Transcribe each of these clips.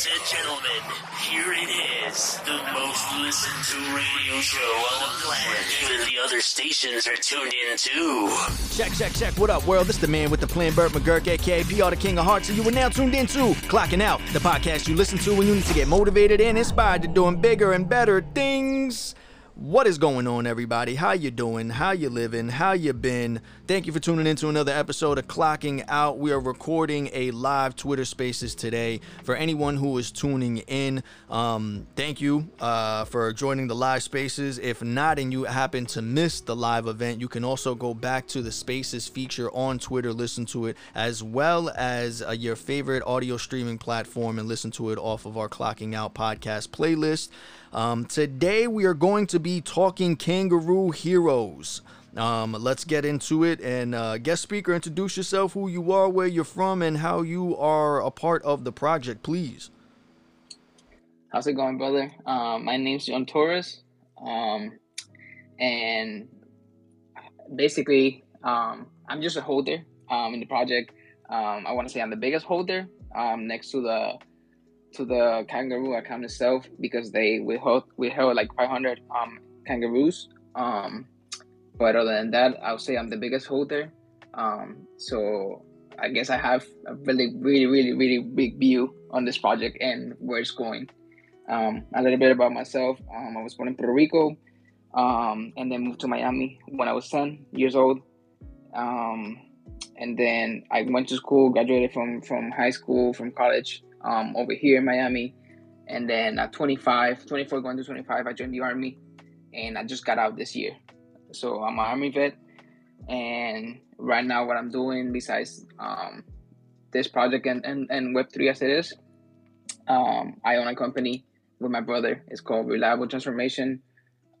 Ladies and gentlemen, here it is, the most listened to radio show on the planet. Even the other stations are tuned in too. Check, check, check. What up, world? This the man with the plan, Burt McGurk, aka PR, the King of Hearts, and you are now tuned in to Clocking Out, the podcast you listen to when you need to get motivated and inspired to doing bigger and better things. What is going on, everybody? How you doing? How you living? How you been? Thank you for tuning in to another episode of Clocking Out. We are recording a live Twitter Spaces today. For anyone who is tuning in, um, thank you uh, for joining the live Spaces. If not, and you happen to miss the live event, you can also go back to the Spaces feature on Twitter, listen to it, as well as uh, your favorite audio streaming platform, and listen to it off of our Clocking Out podcast playlist. Um, today we are going to be talking kangaroo heroes. Um, let's get into it. And uh, guest speaker, introduce yourself, who you are, where you're from, and how you are a part of the project, please. How's it going, brother? Um, my name's John Torres, um, and basically, um, I'm just a holder um, in the project. Um, I want to say I'm the biggest holder um, next to the to the kangaroo account itself because they we held we held like 500 um, kangaroos. Um, but other than that, I would say I'm the biggest holder. Um, so I guess I have a really, really, really, really big view on this project and where it's going. Um, a little bit about myself. Um, I was born in Puerto Rico um, and then moved to Miami when I was 10 years old. Um, and then I went to school, graduated from, from high school, from college um, over here in Miami. And then at 25, 24 going to 25, I joined the Army and I just got out this year. So I'm an Army vet. And right now, what I'm doing besides um, this project and, and, and Web3 as it is, um, I own a company with my brother. It's called Reliable Transformation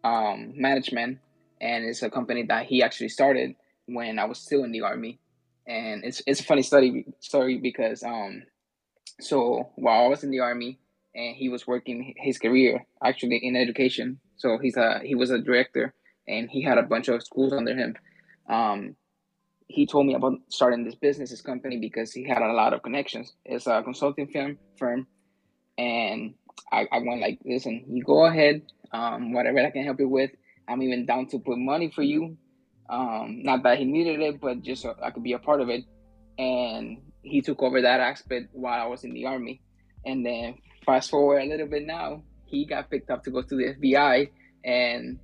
um, Management. And it's a company that he actually started when I was still in the Army. And it's, it's a funny story, story because um, so while I was in the army and he was working his career actually in education, so he's a he was a director and he had a bunch of schools under him. Um, he told me about starting this business, this company, because he had a lot of connections. It's a consulting firm, firm, and I, I went like, listen, you go ahead, um, whatever I can help you with. I'm even down to put money for you. Um, not that he needed it, but just so I could be a part of it. And he took over that aspect while I was in the army. And then fast forward a little bit now, he got picked up to go to the FBI, and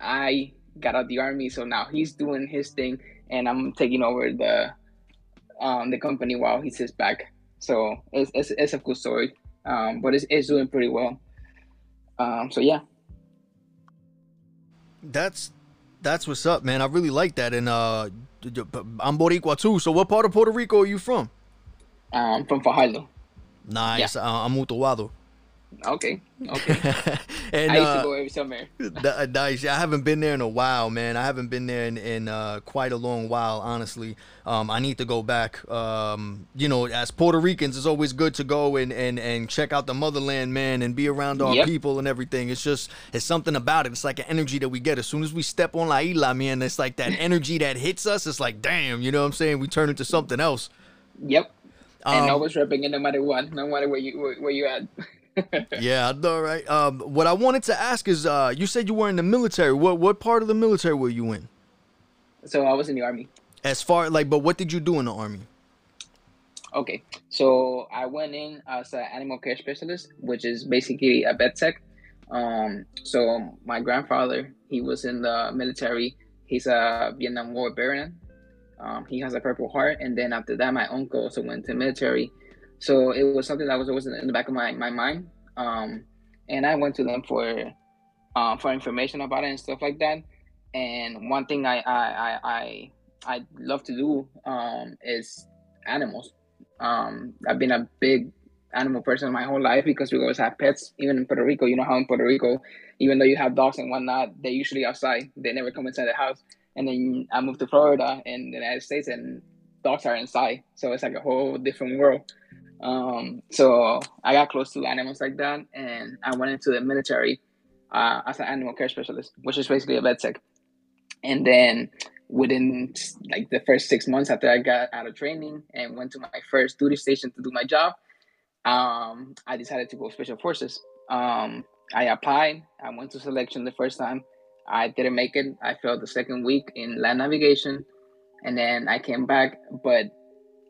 I got out the army. So now he's doing his thing, and I'm taking over the um, the company while he sits back. So it's, it's, it's a cool story, um, but it's, it's doing pretty well. Um, so yeah, that's that's what's up, man. I really like that, and uh, I'm Boricua too. So what part of Puerto Rico are you from? Um, from Fajardo. Nice. Yeah. Uh, I'm Utuado. Okay. Okay. and, I used uh, to go every summer. th- nice. I haven't been there in a while, man. I haven't been there in, in uh, quite a long while, honestly. Um, I need to go back. Um, you know, as Puerto Ricans, it's always good to go and, and, and check out the motherland, man, and be around our Yep. people and everything. It's just, it's something about it. It's like an energy that we get. As soon as we step on La Isla, man, it's like that energy that hits us. It's like, damn, you know what I'm saying? We turn into something else. Yep. And Um, always repping it no matter what, no matter where you where, where you at. Yeah, I know, right? Um, what I wanted to ask is, uh, you said you were in the military. What what part of the military were you in? so I was in the army. As far like, but what did you do in the army? Okay, so I went in as an animal care specialist, which is basically a vet tech. Um, so my grandfather, he was in the military. He's a Vietnam War veteran. Um, he has a Purple Heart, and then after that, my uncle also went to military. So it was something that was always in the back of my, my mind. Um, and I went to them for uh, for information about it and stuff like that. And one thing I I I I, I love to do um, is animals. Um, I've been a big animal person my whole life because we always have pets. Even in Puerto Rico, you know how in Puerto Rico, even though you have dogs and whatnot, they're usually outside. They never come inside the house. And then I moved to Florida in the United States, and dogs are inside. So it's like a whole different world. Um, so I got close to animals like that, and I went into the military uh, as an animal care specialist, which is basically a vet tech. And then within like the first six months after I got out of training and went to my first duty station to do my job, um, I decided to go special forces. Um, I applied. I went to selection the first time. I didn't make it. I failed the second week in land navigation, and then I came back. But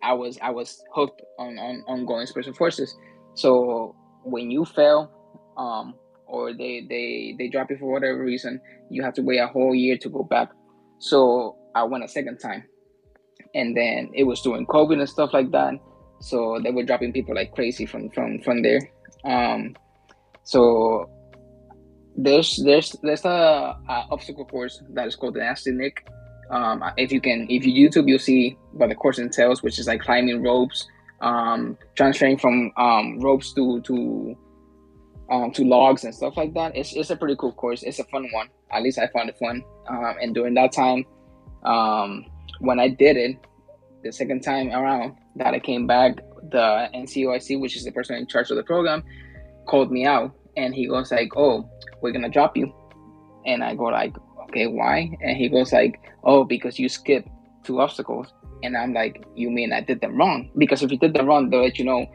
I was I was hooked on on, on going special forces. So when you fail, um, or they they they drop you for whatever reason, you have to wait a whole year to go back. So I went a second time, and then it was during COVID and stuff like that. So they were dropping people like crazy from from from there. Um, so there's there's there's a, a obstacle course that is called the Nasty Nick. Um, if you can, if you YouTube, you'll see what the course entails, which is like climbing ropes, um, transferring from um, ropes to to um, to logs and stuff like that. It's it's a pretty cool course. It's a fun one. At least I found it fun. Um, and during that time, um, when I did it, the second time around that I came back, the NCOIC, which is the person in charge of the program, called me out and he goes like, "Oh, we're gonna drop you," and I go like, "Okay, why?" And he goes like, "Oh, because you skipped two obstacles," and I'm like, "You mean I did them wrong?" Because if you did them wrong, they'll let you know.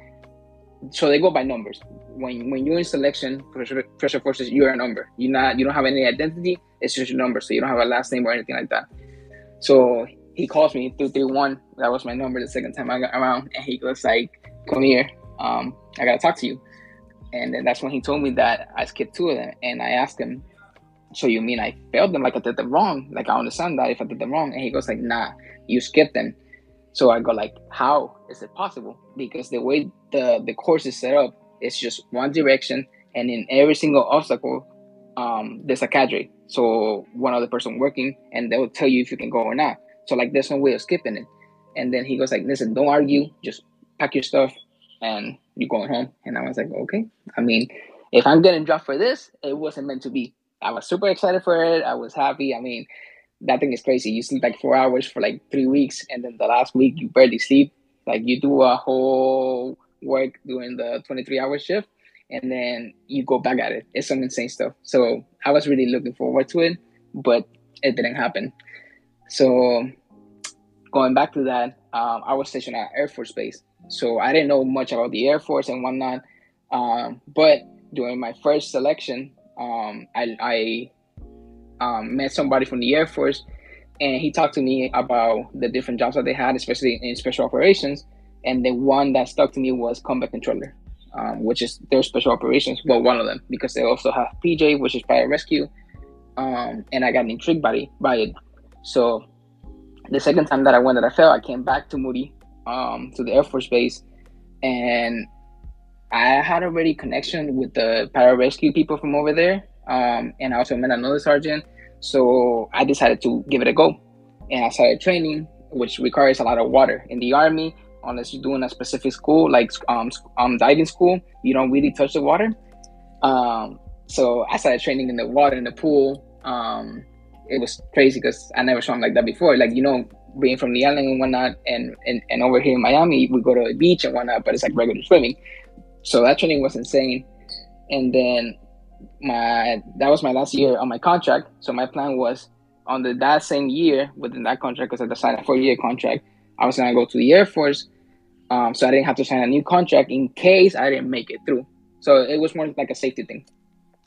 So they go by numbers. When when you're in selection, pressure, forces, you're a number. You're not. You don't have any identity. It's just your number. So you don't have a last name or anything like that. So he calls me two three one. That was my number the second time I got around, and he goes like, "Come here. Um, I gotta talk to you." And then that's when he told me that I skipped two of them. And I asked him, So you mean I failed them? Like I did them wrong? Like I understand that if I did them wrong. And he goes like, Nah, you skipped them. So I go like, How is it possible? Because the way the the course is set up, it's just one direction, and in every single obstacle, um, there's a cadre. So one other person working, and they'll tell you if you can go or not. So like, there's no way of skipping it. And then he goes like, "Listen, don't argue. Just pack your stuff and you're going home. And I was like, okay. I mean, if I'm getting dropped for this, it wasn't meant to be. I was super excited for it. I was happy. I mean, that thing is crazy. You sleep like four hours for like three weeks, and then the last week you barely sleep. Like you do a whole work during the 23 hour shift, and then you go back at it. It's some insane stuff. So I was really looking forward to it, but it didn't happen. So going back to that, um, I was stationed at Air Force Base. So I didn't know much about the Air Force and whatnot. Um, but during my first selection, um, I, I um, met somebody from the Air Force, and he talked to me about the different jobs that they had, especially in special operations. And the one that stuck to me was combat controller, um, which is their special operations. Well, one of them because they also have PJ, which is fire rescue. Um, and I got intrigued by it, by it. So the second time that I went that I fell, I came back to Moody um, to the Air Force Base, and I had already connection with the pararescue people from over there, um, and I also met another sergeant. So I decided to give it a go, and I started training, which requires a lot of water in the army. Unless you're doing a specific school like um, um diving school, you don't really touch the water. Um, so I started training in the water in the pool. Um, it was crazy because I never swam like that before. Like you know, being from the island and whatnot, and, and and over here in Miami, we go to the beach and whatnot, but it's like regular swimming. So that training was insane. And then my that was my last year on my contract. So my plan was on the that same year within that contract, because I signed a four year contract, I was gonna go to the Air Force. Um, so I didn't have to sign a new contract in case I didn't make it through. So it was more like a safety thing.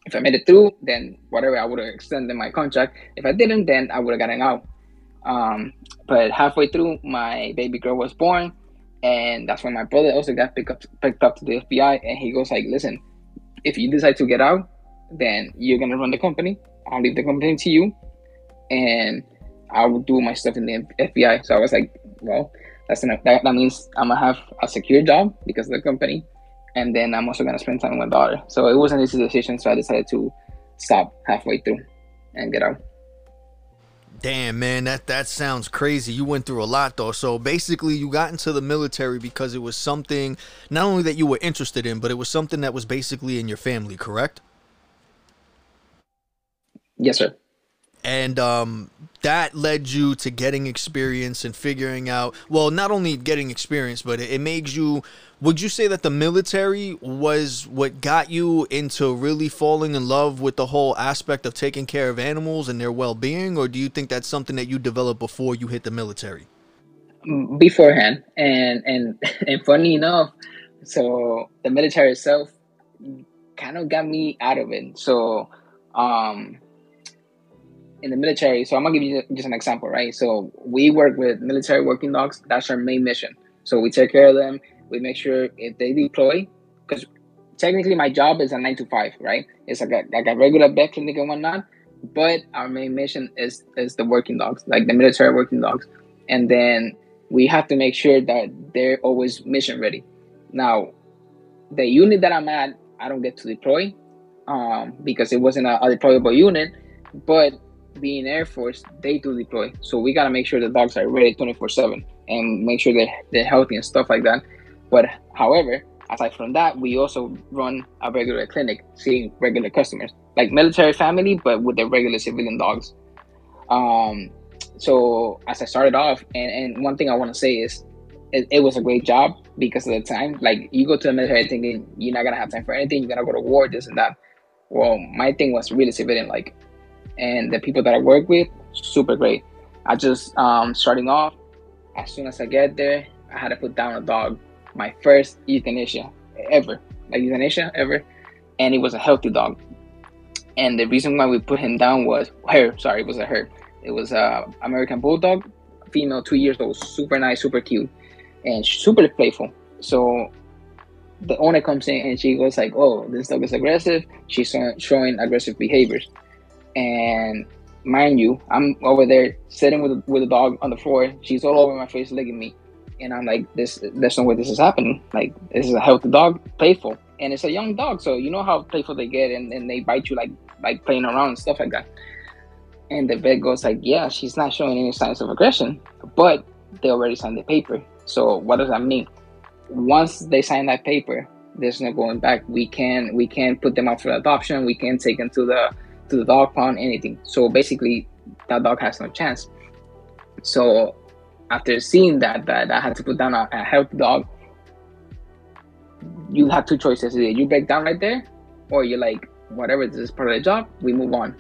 If I made it through, then whatever, I would have extended my contract. If I didn't, then I would have gotten out. Um, but halfway through, my baby girl was born, and that's when my brother also got picked up picked up to the FBI, and he goes like, "Listen, if you decide to get out, then you're gonna run the company. I'll leave the company to you, and I will do my stuff in the FBI." So I was like, "Well, that's enough. That, that means I'm gonna have a secure job because of the company, and then I'm also gonna spend time with my daughter." So it was an easy decision. So I decided to stop halfway through and get out. Damn, man, that that sounds crazy. You went through a lot though. So basically, you got into the military because it was something not only that you were interested in, but it was something that was basically in your family, correct? Yes, sir. And um, that led you to getting experience and figuring out. Well, not only getting experience, but it, it makes you would you say that the military was what got you into really falling in love with the whole aspect of taking care of animals and their well-being or do you think that's something that you developed before you hit the military beforehand and and and funny enough So the military itself kind of got me out of it. So um, in the military, so I'm gonna give you just an example, right? So we work with military working dogs. That's our main mission. So we take care of them. We make sure if they deploy, because technically my job is a nine to five, right? It's like a like a regular vet clinic and whatnot. But our main mission is is the working dogs, like the military working dogs, and then we have to make sure that they're always mission ready. Now, the unit that I'm at, I don't get to deploy um, because it wasn't a, a deployable unit, but being Air Force, they do deploy. So we gotta make sure the dogs are ready 24 7 and make sure they're, they're healthy and stuff like that. But however, aside from that, we also run a regular clinic, seeing regular customers, like military family, but with the regular civilian dogs. Um, so as I started off, and, and one thing I want to say is, it, it, was a great job because of the time. Like you go to the military thinking you're not gonna have time for anything, you're gonna go to war, this and that. Well, my thing was really civilian like, and the people that I work with, super great. I just um, starting off, as soon as I get there, I had to put down a dog, my first euthanasia ever, like euthanasia ever, and it was a healthy dog. And the reason why we put him down was her. Sorry, it was a her. It was a American Bulldog, female, two years old, super nice, super cute, and super playful. So the owner comes in and she goes like, "Oh, this dog is aggressive. She's showing aggressive behaviors." And mind you, I'm over there sitting with with the dog on the floor. She's all over my face, licking me, and I'm like, "This, there's no way this is happening. Like, this is a healthy dog, playful, and it's a young dog, so you know how playful they get, and, and they bite you like like playing around and stuff like that." And the vet goes like, "Yeah, she's not showing any signs of aggression, but they already signed the paper. So what does that mean? Once they sign that paper, there's no going back. We can we can put them out for adoption. We can take them to the to the dog pound, anything. So basically, that dog has no chance. So after seeing that, that I had to put down a, a healthy dog, you have two choices: either you break down right there, or you're like, whatever, this is part of the job. We move on,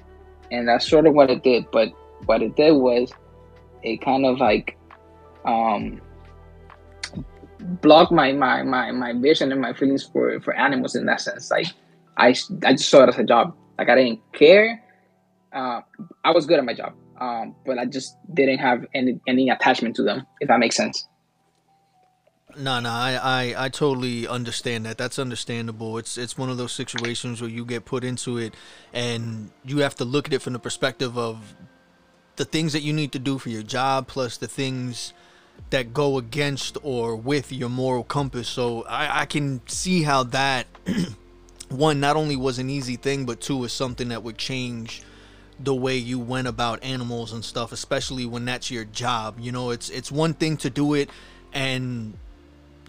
and that's sort of what it did. But what it did was, it kind of like um, blocked my, my my my vision and my feelings for for animals in that sense. Like I I just saw it as a job. Like I didn't care. Uh, I was good at my job, um, but I just didn't have any any attachment to them. If that makes sense. No, no, I, I, I totally understand that. That's understandable. It's it's one of those situations where you get put into it, and you have to look at it from the perspective of the things that you need to do for your job, plus the things that go against or with your moral compass. So I, I can see how that one not only was an easy thing, but two is something that would change the way you went about animals and stuff, especially when that's your job. You know, it's it's one thing to do it and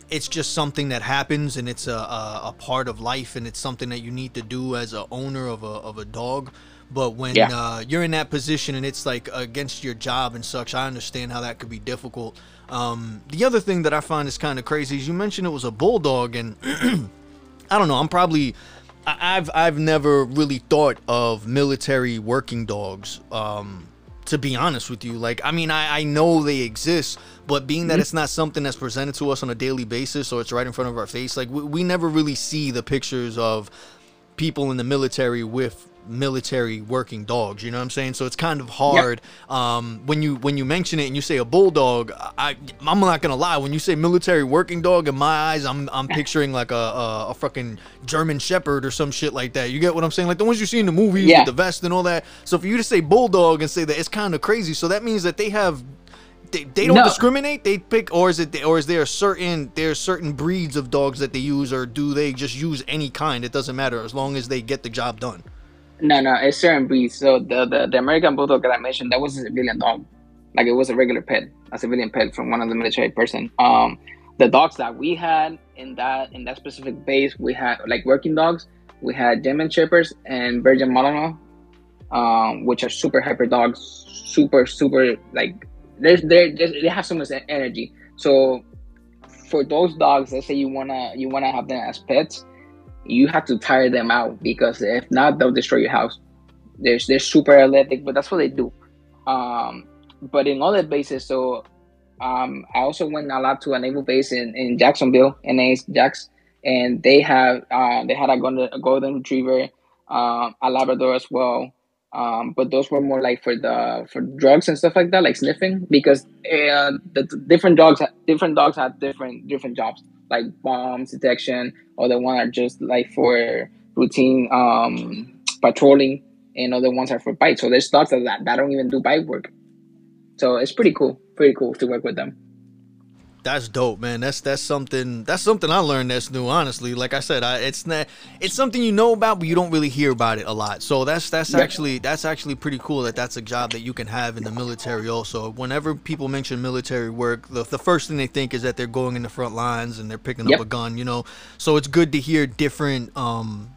it's just something that happens and it's a, a, a part of life and it's something that you need to do as a owner of a, of a dog but when yeah. uh, you're in that position and it's like against your job and such i understand how that could be difficult um, the other thing that i find is kind of crazy is you mentioned it was a bulldog and I don't know. I'm probably I've I've never really thought of military working dogs. Um, to be honest with you, like I mean, I, I know they exist, but being that mm-hmm. it's not something that's presented to us on a daily basis or it's right in front of our face, like we, we never really see the pictures of people in the military with military working dogs you know what i'm saying? So it's kind of hard yep. um, when you when you mention it and you say a bulldog i i'm not gonna lie when you say military working dog in my eyes i'm i'm picturing like a a, a fucking german shepherd or some shit like that. You get what i'm saying? Like the ones you see in the movies yeah. with the vest and all that. So for you to say bulldog and say that it's kind of crazy. So that means that they have they, they don't no. discriminate? They pick or is it or is there certain there's certain breeds of dogs that they use or do they just use any kind? It doesn't matter as long as they get the job done no, no, it's certain breeds. So the, the, the American Bulldog that I mentioned, that was a civilian dog. Like it was a regular pet, a civilian pet from one of the military person. Um, the dogs that we had in that in that specific base, we had like working dogs. We had German Shepherds and Belgian Malinois, um, which are super hyper dogs, super super like they're, they're, they have so much energy. So for those dogs, let's say you wanna you wanna have them as pets, you have to tire them out because if not, they'll destroy your house. They're, they're super athletic, but that's what they do. Um, but in other bases, so um, I also went a lot to a naval base in, in Jacksonville, NAS Jax, and they have uh, they had a golden, a golden retriever, um, a Labrador as well. Um, but those were more like for the for drugs and stuff like that, like sniffing, because uh, the, different dogs different dogs have different different jobs, like bombs detection, or the one are just like for routine um, patrolling, and other ones are for bites. So there's dogs that that don't even do bite work. So it's pretty cool, pretty cool to work with them. That's dope, man. That's that's something that's something I learned that's new. Honestly, like I said, I, it's not it's something you know about, but you don't really hear about it a lot. So that's that's yeah. actually that's actually pretty cool that that's a job that you can have in the military. Also, whenever people mention military work, the, the first thing they think is that they're going in the front lines and they're picking yep. up a gun. You know, so it's good to hear different um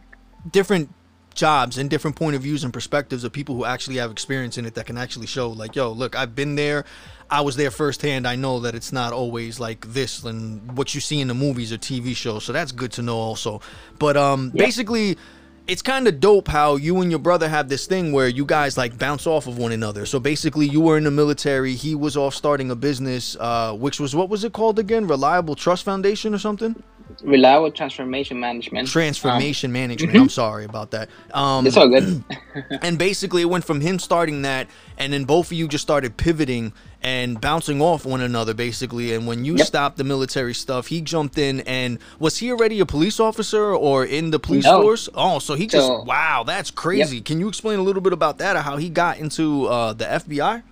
different jobs and different point of views and perspectives of people who actually have experience in it that can actually show like yo look i've been there I was there firsthand. I know that it's not always like this and what you see in the movies or TV shows. So that's good to know also. But um, yeah. basically, it's kind of dope how you and your brother have this thing where you guys like bounce off of one another. So basically, you were in the military. He was off starting a business, uh, which was what was it called again? Reliable Trust Foundation or something? reliable transformation management. Transformation um, management. Mm-hmm. I'm sorry about that. Um, it's all good. and basically, it went from him starting that, and then both of you just started pivoting and bouncing off one another, basically. And when you yep. stopped the military stuff, he jumped in. And was he already a police officer or in the police no. force? Oh, so he just so, wow, that's crazy. Yep. Can you explain a little bit about that or how he got into uh, the FBI?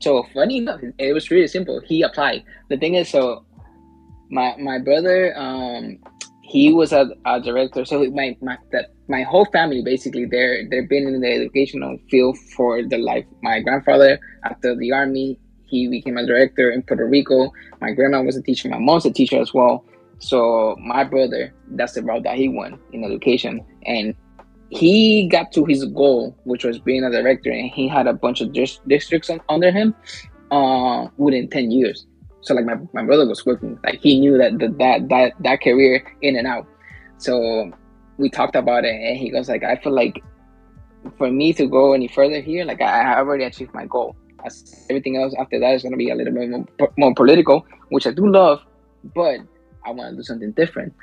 So funny enough, it was really simple. He applied. The thing is, so my my brother um he was a, a director so my my that my whole family basically they're they've been in the educational field for the life my grandfather after the army he became a director in puerto rico. My grandma was a teacher my mom's a teacher as well. So my brother that's the route that he went in education. And he got to his goal which was being a director and he had a bunch of dis- districts on, under him uh, within 10 years. So like my, my brother was working, like he knew that that that that career in and out. So we talked about it, and he goes like, I feel like for me to go any further here, like I, I already achieved my goal. As everything else after that is going to be a little bit more, more political, which I do love, but I want to do something different.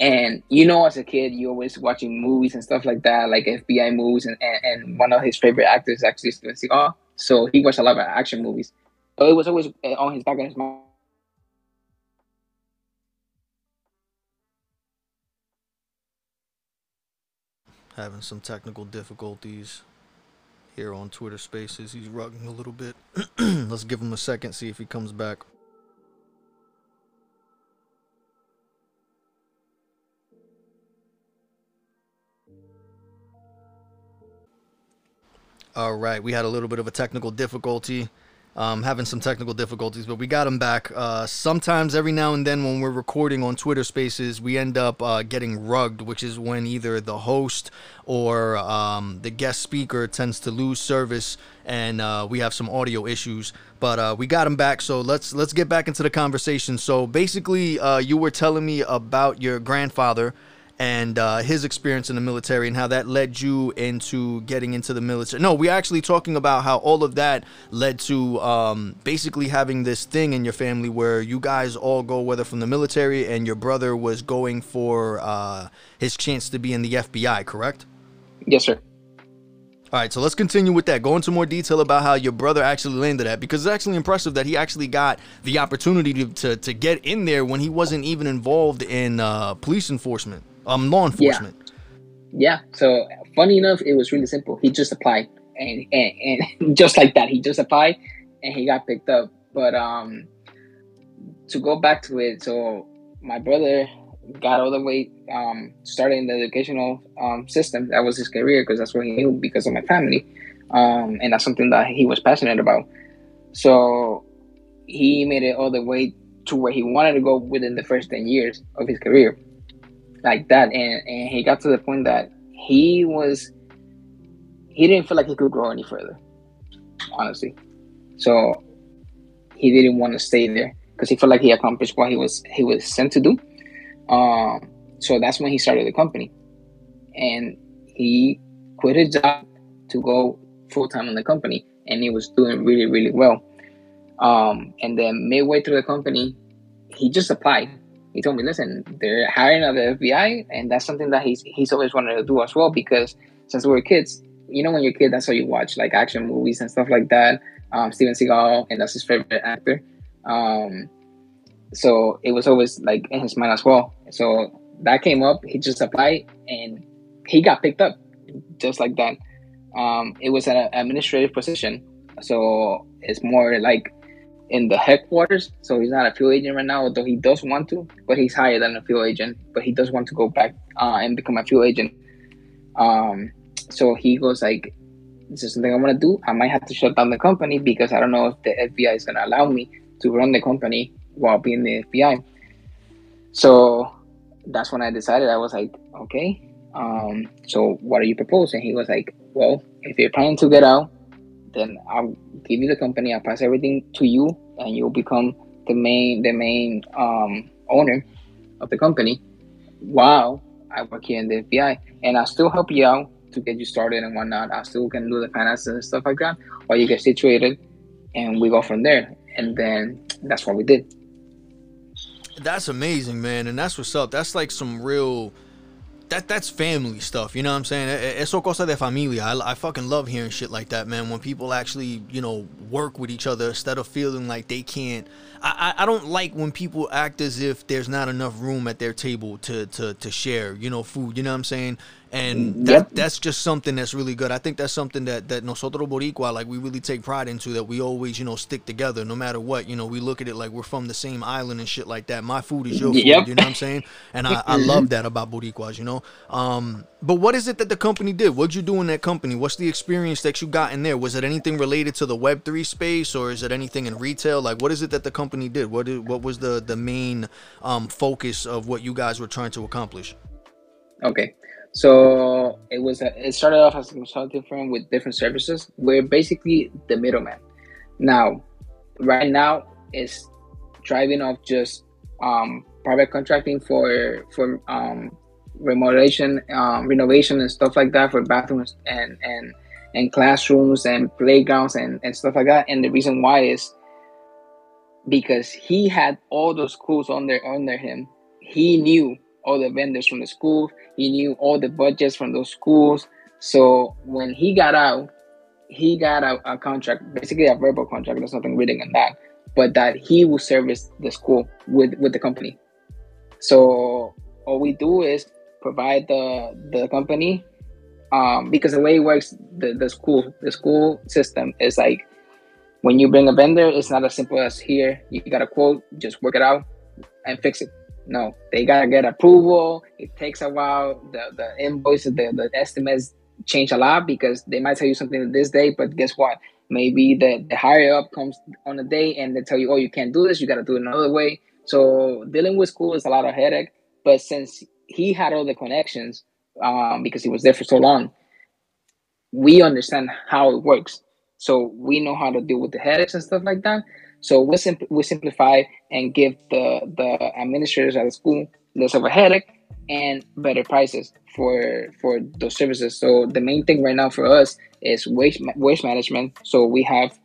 And you know, as a kid, you always watching movies and stuff like that, like FBI movies, and, and, and one of his favorite actors actually Steven Seagal. So he watched a lot of action movies. So it was always uh, on his back of his mind. Having some technical difficulties here on Twitter Spaces. He's rugging a little bit. Let's give him a second, see if he comes back. All right, we had a little bit of a technical difficulty um, having some technical difficulties, but we got him back. Uh, sometimes, every now and then, when we're recording on Twitter Spaces, we end up uh, getting rugged, which is when either the host or um, the guest speaker tends to lose service, and uh, we have some audio issues. But uh, we got him back, so let's let's get back into the conversation. So basically, uh, you were telling me about your grandfather and uh, his experience in the military and how that led you into getting into the military. No, we're actually talking about how all of that led to um, basically having this thing in your family where you guys all go, whether from the military, and your brother was going for uh, his chance to be in the FBI, correct? Yes, sir. All right, so let's continue with that. Go into more detail about how your brother actually landed at, because it's actually impressive that he actually got the opportunity to, to, to get in there when he wasn't even involved in uh, police enforcement um law enforcement. Yeah. yeah. So funny enough, it was really simple. He just applied, and, and and just like that, he just applied, and he got picked up. But um, to go back to it, so my brother got all the way um started in the educational um system. That was his career because that's what he knew because of my family, um, and that's something that he was passionate about. So he made it all the way to where he wanted to go within the first 10 years of his career like that and, and he got to the point that he was he didn't feel like he could grow any further honestly. So he didn't want to stay there because he felt like he accomplished what he was he was sent to do. Um, so that's when he started the company. And he quit his job to go full-time in the company and he was doing really really well. Um, and then midway through the company he just applied he told me, listen, they're hiring at the FBI, and that's something that he's he's always wanted to do as well. Because since we were kids, you know, when you're a kid, that's how you watch like action movies and stuff like that. Um, Steven Seagal, and that's his favorite actor. Um, so it was always like in his mind as well. So that came up. He just applied, and he got picked up just like that. Um, it was an administrative position, so it's more like in the headquarters. So he's not a field agent right now, although he does want to, but he's higher than a field agent. But he does want to go back uh, and become a field agent. Um, so he goes like, "This is something I want to do. I might have to shut down the company because I don't know if the FBI is gonna allow me to run the company while being the FBI." So that's when I decided. I was like, "Okay, um, so what are you proposing?" He was like, "Well, if you're planning to get out, then I'll give you the company. I'll pass everything to you, and you'll become the main the main um, owner of the company. While I work here in the FBI, and I'll still help you out to get you started and whatnot. I still can do the finances and stuff like that while you get situated, and we go from there. And then that's what we did. That's amazing, man, and that's what's up. That's like some real that that's family stuff. You know what I'm saying? Eso cosa de familia. I, I fucking love hearing shit like that, man. When people actually, you know, work with each other instead of feeling like they can't. I, I, don't like when people act as if there's not enough room at their table to to to share, you know, food. You know what I'm saying? and mm, that yep. that's just something that's really good. I think that's something that that nosotros boricua like we really take pride into that we always you know stick together no matter what. You know we look at it like we're from the same island and shit like that. My food is your food. Yep. You know what I'm saying? And I, I love that about boricuas. You know. Um, but what is it that the company did? What'd you do in that company? What's the experience that you got in there? Was it anything related to the Web three space or is it anything in retail? Like what is it that the company did? What did, what was the the main um, focus of what you guys were trying to accomplish? Okay. So it was a, it started off as a consulting firm with different services. We're basically the middleman. Now, right now, it's driving off just um, private contracting for for um, remodelation, um, renovation, and stuff like that for bathrooms and and and classrooms and playgrounds and, and stuff like that. And the reason why is because he had all those schools under under him. He knew all the vendors from the school. He knew all the budgets from those schools. So when he got out, he got a, a contract, basically a verbal contract. There's nothing written on that, but that he will service the school with with the company. So all we do is provide the the company um, because the way it works, the, the school the school system is like when you bring a vendor, it's not as simple as here. You got a quote, just work it out and fix it. No, they gotta get approval. It takes a while. The the invoices, the, the estimates change a lot because they might tell you something this day, but guess what? Maybe the, the higher up comes on a day and they tell you, oh, you can't do this, you gotta do it another way. So dealing with school is a lot of headache. But since he had all the connections, um, because he was there for so long, we understand how it works. So we know how to deal with the headaches and stuff like that. So we sim- we simplify and give the the administrators at the school less of a headache and better prices for for those services. So the main thing right now for us is waste waste management. So we have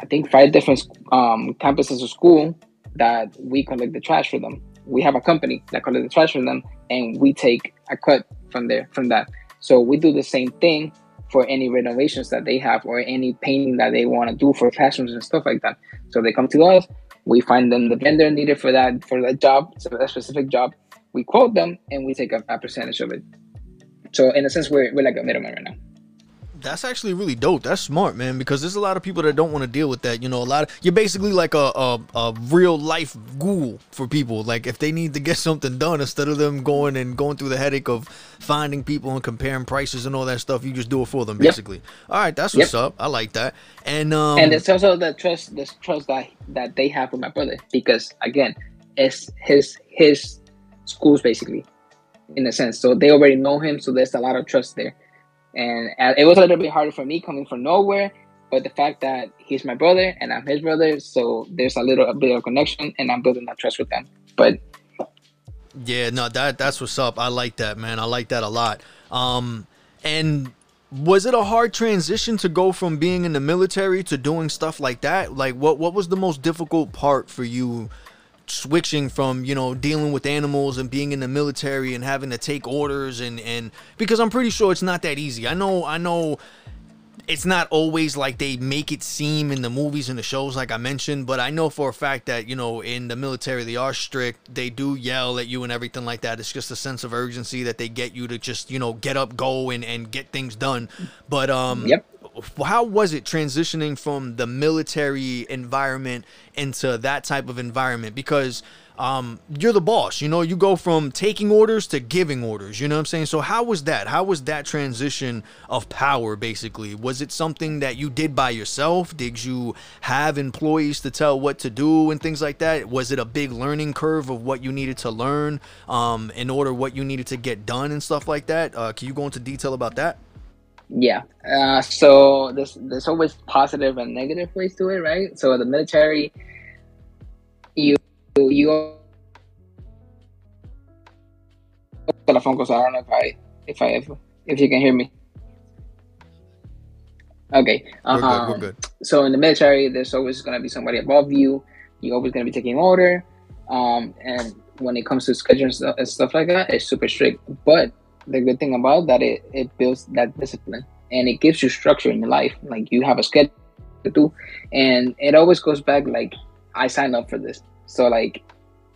I think five different um, campuses of school that we collect the trash for them. We have a company that collects the trash for them, and we take a cut from there from that. So we do the same thing for any renovations that they have or any painting that they want to do for classrooms and stuff like that. So they come to us, we find them the vendor needed for that for that job, so that specific job. We quote them and we take a, a percentage of it. So in a sense, we're, we're like a middleman right now that's actually really dope. That's smart, man, because there's a lot of people that don't want to deal with that. You know, a lot of you're basically like a, a, a real life Google for people. Like if they need to get something done, instead of them going and going through the headache of finding people and comparing prices and all that stuff, you just do it for them, basically. Yep. All right, that's what's yep. up. I like that. And um, and it's also the trust, the trust that that they have with my brother, because again, it's his his schools basically, in a sense. So they already know him, so there's a lot of trust there and it was a little bit harder for me coming from nowhere but the fact that he's my brother and i'm his brother so there's a little a bit of connection and i'm building that trust with them. But yeah no that that's what's up. I like that man. I like that a lot. Um and was it a hard transition to go from being in the military to doing stuff like that? Like what what was the most difficult part for you switching from you know dealing with animals and being in the military and having to take orders and and because I'm pretty sure it's not that easy. I know I know it's not always like they make it seem in the movies and the shows like I mentioned, but I know for a fact that, you know, in the military they are strict. They do yell at you and everything like that. It's just a sense of urgency that they get you to just, you know, get up, go and, and get things done. But um Yep. How was it transitioning from the military environment into that type of environment? Because um, you're the boss, you know, you go from taking orders to giving orders, you know what I'm saying? So how was that? How was that transition of power basically? Was it something that you did by yourself? Did you have employees to tell what to do and things like that? Was it a big learning curve of what you needed to learn um, in order what you needed to get done and stuff like that? Uh, can you go into detail about that? Yeah. Uh, so there's there's always positive and negative ways to it, right? So the military, you you telephone calls. I don't know if I if I if, if you can hear me. Okay. We're good, we're Um, good. so in the military, there's always going to be somebody above you. You're always going to be taking order. Um, and when it comes to schedules and stuff like that, it's super strict. But the good thing about that, it, it builds that discipline and it gives you structure in your life. Like you have a schedule to do, and it always goes back like I signed up for this. So like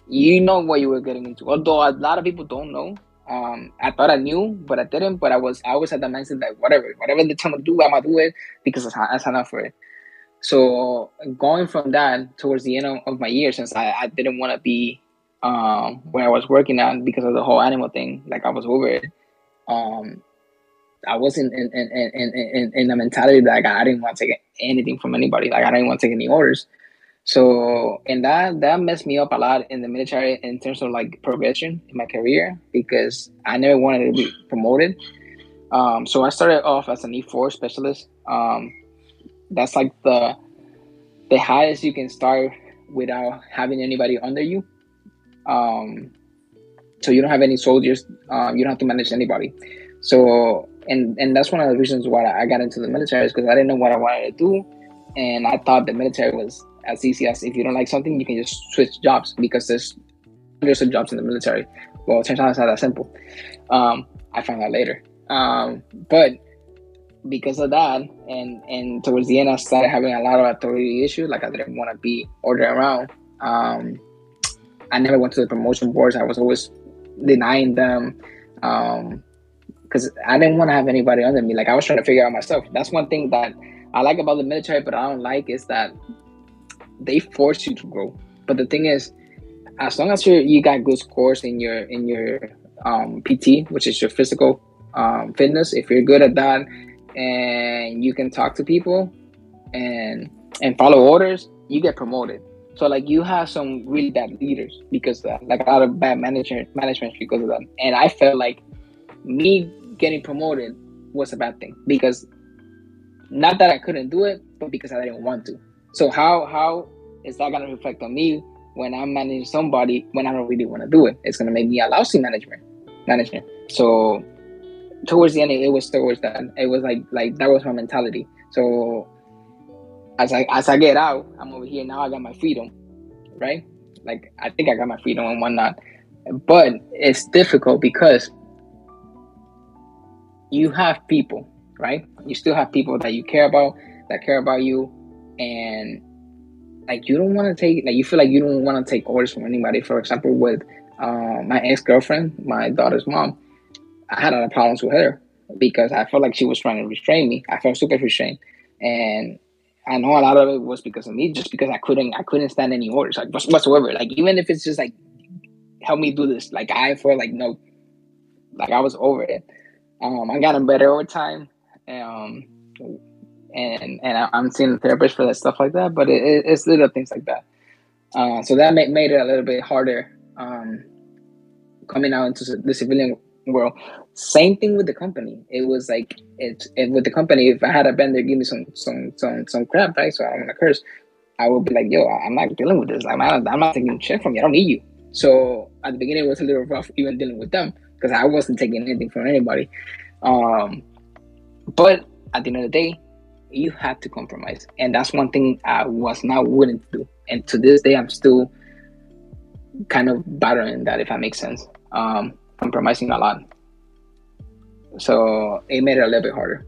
you know what you were getting into. Although a lot of people don't know. Um, I thought I knew, but I didn't. But I was I always had that mindset that whatever, whatever they tell me to do, I'm gonna do it because signed- I for it. So going from that towards the end of, of my year, since I, I didn't want to be um, where I was working at because of the whole animal thing, like I was over it. Um, I wasn't in in, in, in, in the mentality that like, I didn't want to take anything from anybody. Like I didn't want to take any orders. So and that that messed me up a lot in the military in terms of like progression in my career because I never wanted to be promoted. Um, so I started off as an E4 specialist. Um, that's like the the highest you can start without having anybody under you. Um, so you don't have any soldiers. Um, you don't have to manage anybody. So and and that's one of the reasons why I got into the military is because I didn't know what I wanted to do, and I thought the military was as easy as if you don't like something, you can just switch jobs because there's hundreds of jobs in the military. Well, it turns out it's not that simple. Um, I found out later. Um, but because of that, and and towards the end, I started having a lot of authority issues. Like I didn't want to be ordered around. Um, I never went to the promotion boards. I was always denying them Um, because I didn't want to have anybody under me. Like I was trying to figure out myself. That's one thing that I like about the military, but I don't like is that they force you to grow. But the thing is, as long as you you got good scores in your in your um, PT, which is your physical um, fitness, if you're good at that, and you can talk to people and and follow orders, you get promoted. So like you have some really bad leaders because that, like a lot of bad management management because of that. And I felt like me getting promoted was a bad thing because not that I couldn't do it, but because I didn't want to. So how how is that gonna reflect on me when I'm managing somebody when I don't really want to do it? It's gonna make me a lousy management management. So towards the end, it was towards that. It was like like that was my mentality. So as I as I get out, I'm over here now. I got my freedom, right? Like I think I got my freedom and whatnot, but it's difficult because you have people, right? You still have people that you care about, that care about you, and like you don't want to take like you feel like you don't want to take orders from anybody. For example, with uh, my ex girlfriend, my daughter's mom, I had a lot of problems with her because I felt like she was trying to restrain me. I felt super restrained, and I know a lot of it was because of me, just because I couldn't I couldn't stand any orders like whatsoever. Like even if it's just like help me do this, like I felt like no, like I was over it. Um, I gotten better over time, um, and and I, I'm seeing a therapist for that stuff like that. But it, it, it's little things like that. Uh, so that made, made it a little bit harder um, coming out into the civilian world. Same thing with the company. It was like it, it with the company. If I had a vendor give me some some some some crap, right? So I'm gonna curse. I would be like, yo, I'm not dealing with this. I'm not, I'm not taking shit from you. I don't need you. So at the beginning, it was a little rough even dealing with them because I wasn't taking anything from anybody. Um, but at the end of the day, you have to compromise, and that's one thing I was not willing to do. And to this day, I'm still kind of battling that, if that makes sense. Um, compromising a lot. So it made it a little bit harder.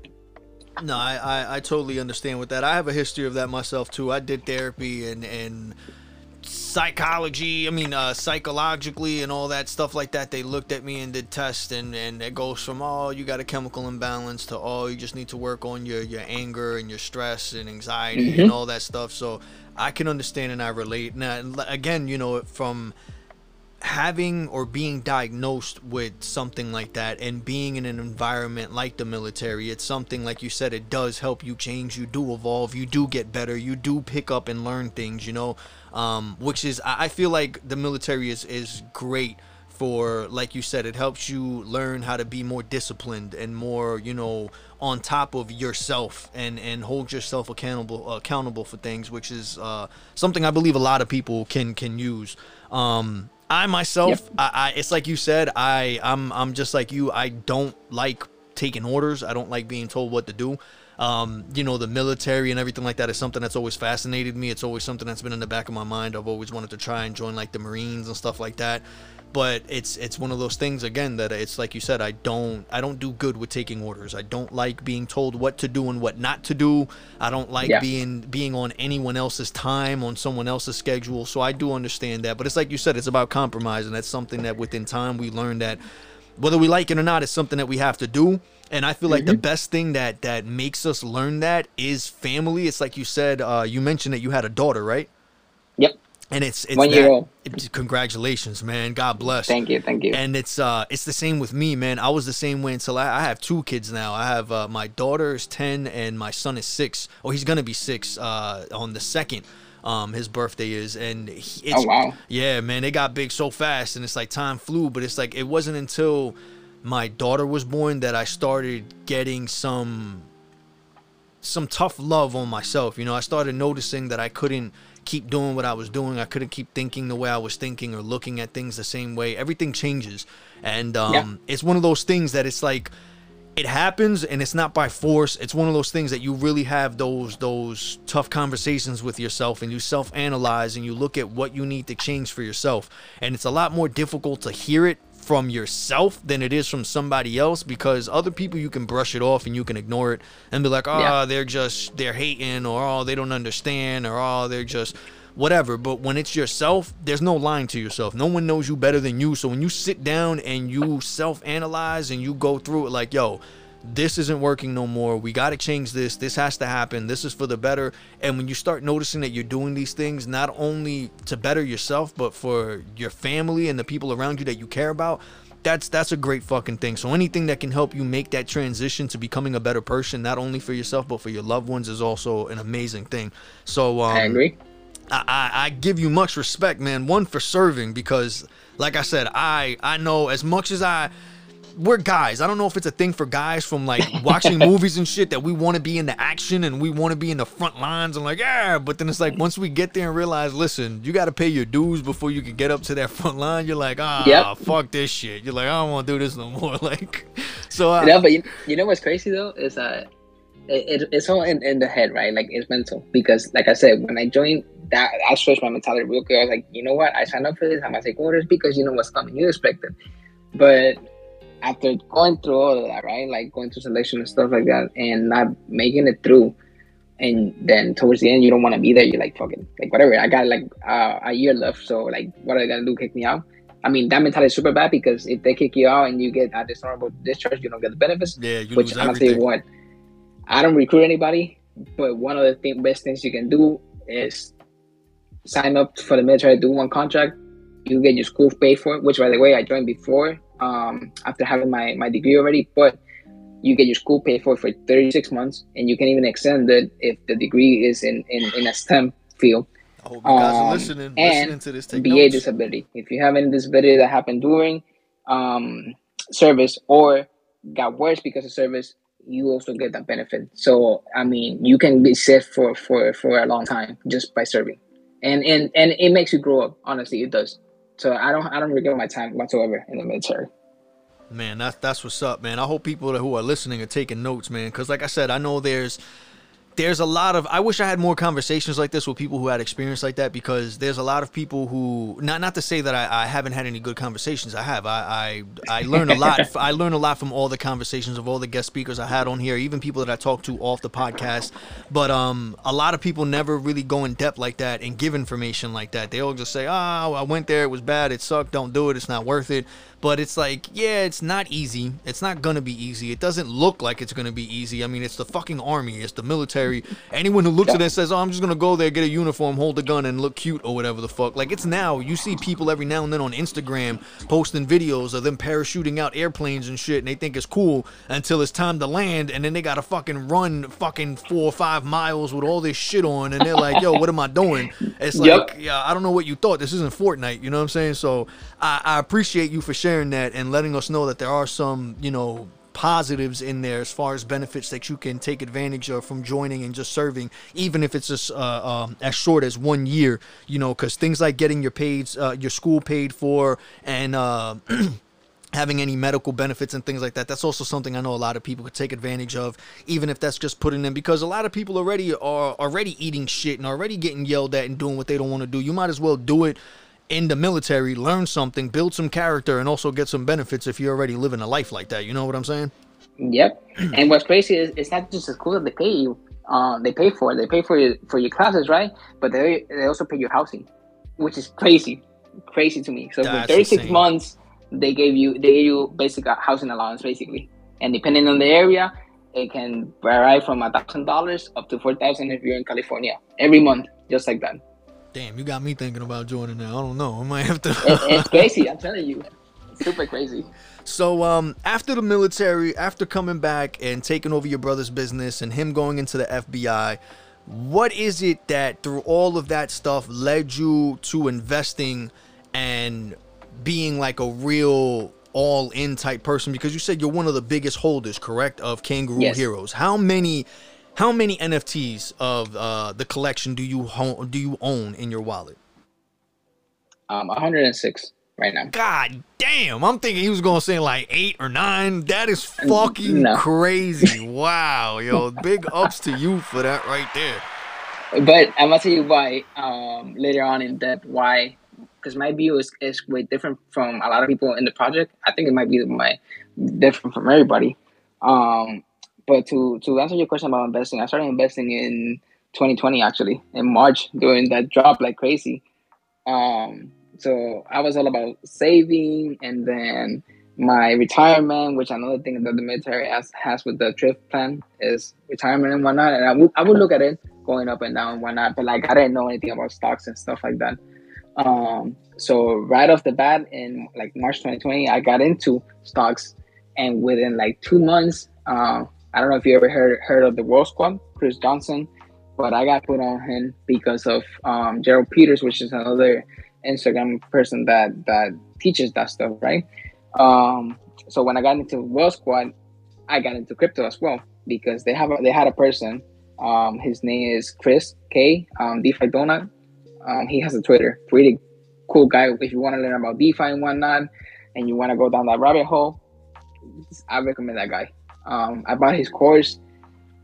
No, I, I, I totally understand with that. I have a history of that myself too. I did therapy and and psychology. I mean, uh, psychologically and all that stuff like that. They looked at me and did tests, and and it goes from oh you got a chemical imbalance to oh you just need to work on your your anger and your stress and anxiety Mhm. and all that stuff. So I can understand and I relate. Now again, you know, from having or being diagnosed with something like that and being in an environment like the military it's something like you said it does help you change you do evolve you do get better you do pick up and learn things you know? Um, which is I feel like the military is is great for like you said it helps you learn how to be more disciplined and more you know on top of yourself and and hold yourself accountable accountable for things which is uh, something I believe a lot of people can can use. Um, I myself Yep. I, I it's like you said I I'm I'm just like you. I don't like taking orders. I don't like being told what to do. Um, you know the military and everything like that is something that's always fascinated me. It's always something that's been in the back of my mind. I've always wanted to try and join like the Marines and stuff like that but it's it's one of those things again that it's like you said I don't I don't do good with taking orders. I don't like being told what to do and what not to do. I don't like Yeah. being being on anyone else's time on someone else's schedule. So I do understand that but it's like you said it's about compromise and that's something that within time we learn that whether we like it or not it's something that we have to do. And I feel like the best thing that that makes us learn that is family. It's like you said uh you mentioned that you had a daughter right? Yep. And it's it's One year that- old. congratulations man God bless Thank you. Thank you. and it's uh it's the same with me man i was the same way until i, I have two kids now i have uh, my daughter is 10 and my son is 6 oh he's gonna be 6 uh on the second um his birthday is and he, it's Oh, wow. yeah man they got big so fast and it's like time flew but it's like it wasn't until my daughter was born that i started getting some some tough love on myself. You know, I started noticing that I couldn't keep doing what I was doing. I couldn't keep thinking the way I was thinking or looking at things the same way. Everything changes. And um, Yeah. it's one of those things that it's like it happens and it's not by force. It's one of those things that you really have those those tough conversations with yourself and you self-analyze and you look at what you need to change for yourself. And it's a lot more difficult to hear it from yourself than it is from somebody else because other people you can brush it off and you can ignore it and be like, "Oh, Yeah. they're just they're hating or oh, they don't understand or oh, they're just whatever." But when it's yourself, there's no lying to yourself. No one knows you better than you. So when you sit down and you self-analyze and you go through it like, "Yo, this isn't working no more. We got to change this. This has to happen. This is for the better." And when you start noticing that you're doing these things not only to better yourself, but for your family and the people around you that you care about, that's that's a great fucking thing. So anything that can help you make that transition to becoming a better person, not only for yourself but for your loved ones, is also an amazing thing. So um, I agree. I, I, I give you much respect, man. One for serving because, like I said, I I know as much as I. We're guys. I don't know if it's a thing for guys from like watching movies and shit that we want to be in the action and we want to be in the front lines and like yeah. But then it's like once we get there and realize, listen, you got to pay your dues before you can get up to that front line. You're like, ah, Yep. fuck this shit. You're like, I don't want to do this no more. Like, so I, You know, but you, you know what's crazy though is that it, it, it's all in, in the head, right? Like it's mental. Because like I said, when I joined that, I switched my mentality real quick. I was like, you know what? I signed up for this. I'm gonna take orders because you know what's coming. You expect it. But after going through all of that, right? Like going through selection and stuff like that, and not making it through, and then towards the end, you don't want to be there. You're like, fucking like whatever. I got like uh, a year left, so like, what are they gonna do? Kick me out? I mean, that mentality is super bad because if they kick you out and you get a dishonorable discharge, you don't get the benefits. yeah, you Which lose I'm gonna tell you what, I don't recruit anybody, but one of the thing, best things you can do is sign up for the military, do one contract, you get your school paid for. it, Which, by the way, I joined before, um, after having my my degree already, but you get your school paid for for 36 months, and you can even extend it if the degree is in in, in a STEM field. I hope you guys are um, listening, and listening to this. BA notes. disability. If you have any disability that happened during um, service or got worse because of service, you also get that benefit. So I mean, you can be safe for for for a long time just by serving, and and and it makes you grow up. Honestly, it does. So I don't I don't regret my time whatsoever in the military. Man, that's that's what's up, man. I hope people who are listening are taking notes, man. Because like I said, I know there's there's a lot of I wish I had more conversations like this with people who had experience like that because there's a lot of people who not not to say that I, I haven't had any good conversations. I have. I I, I learn a lot. I learn a lot from all the conversations of all the guest speakers I had on here, even people that I talked to off the podcast. But um, a lot of people never really go in depth like that and give information like that. They all just say, "Oh, I went there. It was bad. It sucked. Don't do it. It's not worth it." But it's like yeah it's not easy. It's not gonna be easy. It doesn't look like it's gonna be easy. I mean it's the fucking army. It's the military. Anyone who looks yeah. at it says oh i'm just gonna go there get a uniform hold a gun and look cute or whatever the fuck. Like it's now. You see people every now and then on instagram posting videos of them parachuting out airplanes and shit and they think it's cool until it's time to land and then they gotta fucking run fucking four or five miles with all this shit on and they're like yo what am i doing? It's like yep. yeah i don't know what you thought. This isn't fortnite you know what i'm saying? So I, I appreciate you for sharing sharing that and letting us know that there are some, you know, positives in there as far as benefits that you can take advantage of from joining and just serving, even if it's just uh, um, as short as one year. You know, because things like getting your paid, uh, your school paid for, and uh, having any medical benefits and things like that. That's also something I know a lot of people could take advantage of, even if that's just putting in because a lot of people already are already eating shit and already getting yelled at and doing what they don't want to do. You might as well do it in the military, learn something, build some character, and also get some benefits if you're already living a life like that. You know what I'm saying? Yep. and what's crazy is it's not just the school that they pay you. Um, they pay for it. They pay for your for your classes, right? But they they also pay your housing, which is crazy, crazy to me. So That's for 36 insane. months, they gave you they gave you basic housing allowance, basically. And depending on the area, it can vary from a thousand dollars up to four thousand if you're in California every month, just like that. Damn, you got me thinking about joining now. I don't know. I might have to. it, it's crazy. I'm telling you, it's super crazy. So, um, after the military, after coming back and taking over your brother's business and him going into the FBI, what is it that through all of that stuff led you to investing and being like a real all in type person? Because you said you're one of the biggest holders, correct, of Kangaroo yes. Heroes. How many how many NFTs of uh, the collection do you ho- do you own in your wallet? Um, 106 right now. God damn! I'm thinking he was gonna say like eight or nine. That is fucking no. crazy. wow, yo, big ups to you for that right there. But I'm gonna tell you why um, later on in depth why, because my view is, is way different from a lot of people in the project. I think it might be my different from everybody. Um, but to to answer your question about investing, I started investing in 2020 actually in March during that drop like crazy. Um, so I was all about saving and then my retirement, which another thing that the military has, has with the thrift plan is retirement and whatnot. And I would I would look at it going up and down and whatnot, but like I didn't know anything about stocks and stuff like that. Um, so right off the bat in like March 2020, I got into stocks, and within like two months, uh, I don't know if you ever heard heard of the World Squad, Chris Johnson, but I got put on him because of um, Gerald Peters, which is another Instagram person that that teaches that stuff, right? Um, so when I got into World Squad, I got into crypto as well because they have a, they had a person. Um, his name is Chris K. Um, DeFi Donut. Um, he has a Twitter. Pretty cool guy. If you want to learn about DeFi and whatnot, and you want to go down that rabbit hole, I recommend that guy um, I bought his course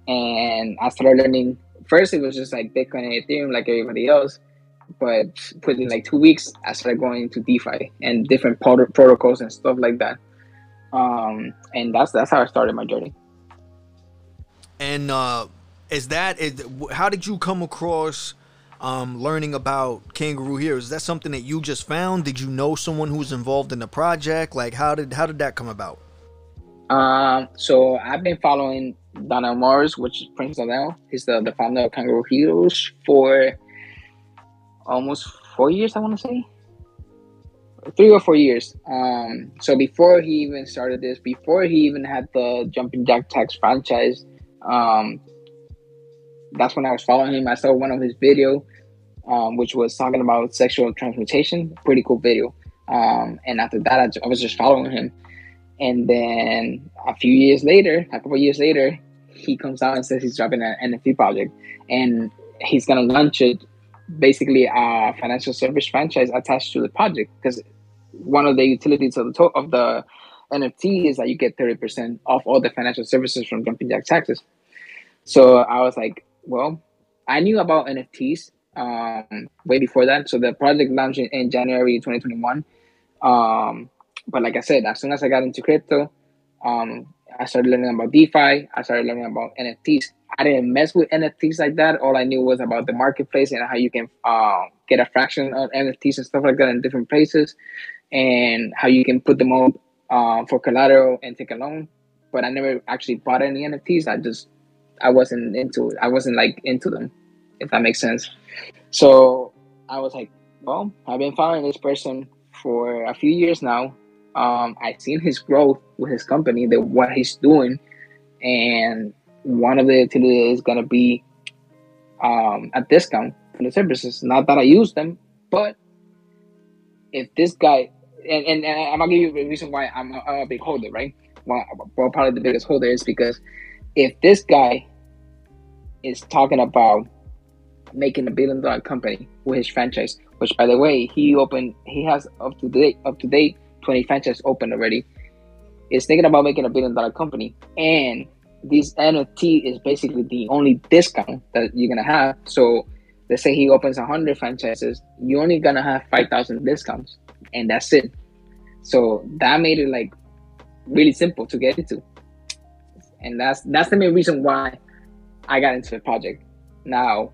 and I started learning. First, it was just like Bitcoin and Ethereum, like everybody else. But within like two weeks, I started going into DeFi and different prot- protocols and stuff like that. Um, and that's that's how I started my journey. And uh, is that is, how did you come across um, learning about Kangaroo Hero? Is that something that you just found? Did you know someone who was involved in the project? Like how did how did that come about? Um, so I've been following Donnell Morris, which is Prince Donnell. He's the, the founder of Kangaroo Heroes for almost four years, I want to say. Three or four years. Um, so before he even started this, before he even had the Jumping Jack Tax franchise, um, that's when I was following him. I saw one of his video, um, which was talking about sexual transmutation. Pretty cool video. Um, and after that, I, I was just following him. And then a few years later, a couple years later, he comes out and says he's dropping an NFT project, and he's gonna launch it, basically a financial service franchise attached to the project. Because one of the utilities of the to- of the NFT is that you get thirty percent off all the financial services from Jumping Jack Taxes. So I was like, well, I knew about NFTs um, way before that. So the project launched in, in January 2021. Um, but like I said, as soon as I got into crypto, um, I started learning about DeFi. I started learning about NFTs. I didn't mess with NFTs like that. All I knew was about the marketplace and how you can uh, get a fraction of NFTs and stuff like that in different places, and how you can put them up uh, for collateral and take a loan. But I never actually bought any NFTs. I just I wasn't into it. I wasn't like into them, if that makes sense. So I was like, well, I've been following this person for a few years now. Um, I've seen his growth with his company, the what he's doing, and one of the utilities is gonna be um, a discount for the services. Not that I use them, but if this guy and, and, and I'm gonna give you the reason why I'm a, a big holder, right? Well, well, probably the biggest holder is because if this guy is talking about making a billion dollar company with his franchise, which by the way, he opened, he has up to date, up to date 20 franchises open already, is thinking about making a billion dollar company. And this NFT is basically the only discount that you're gonna have. So let's say he opens 100 franchises, you're only gonna have 5,000 discounts, and that's it. So that made it like really simple to get into, and that's that's the main reason why I got into the project. Now,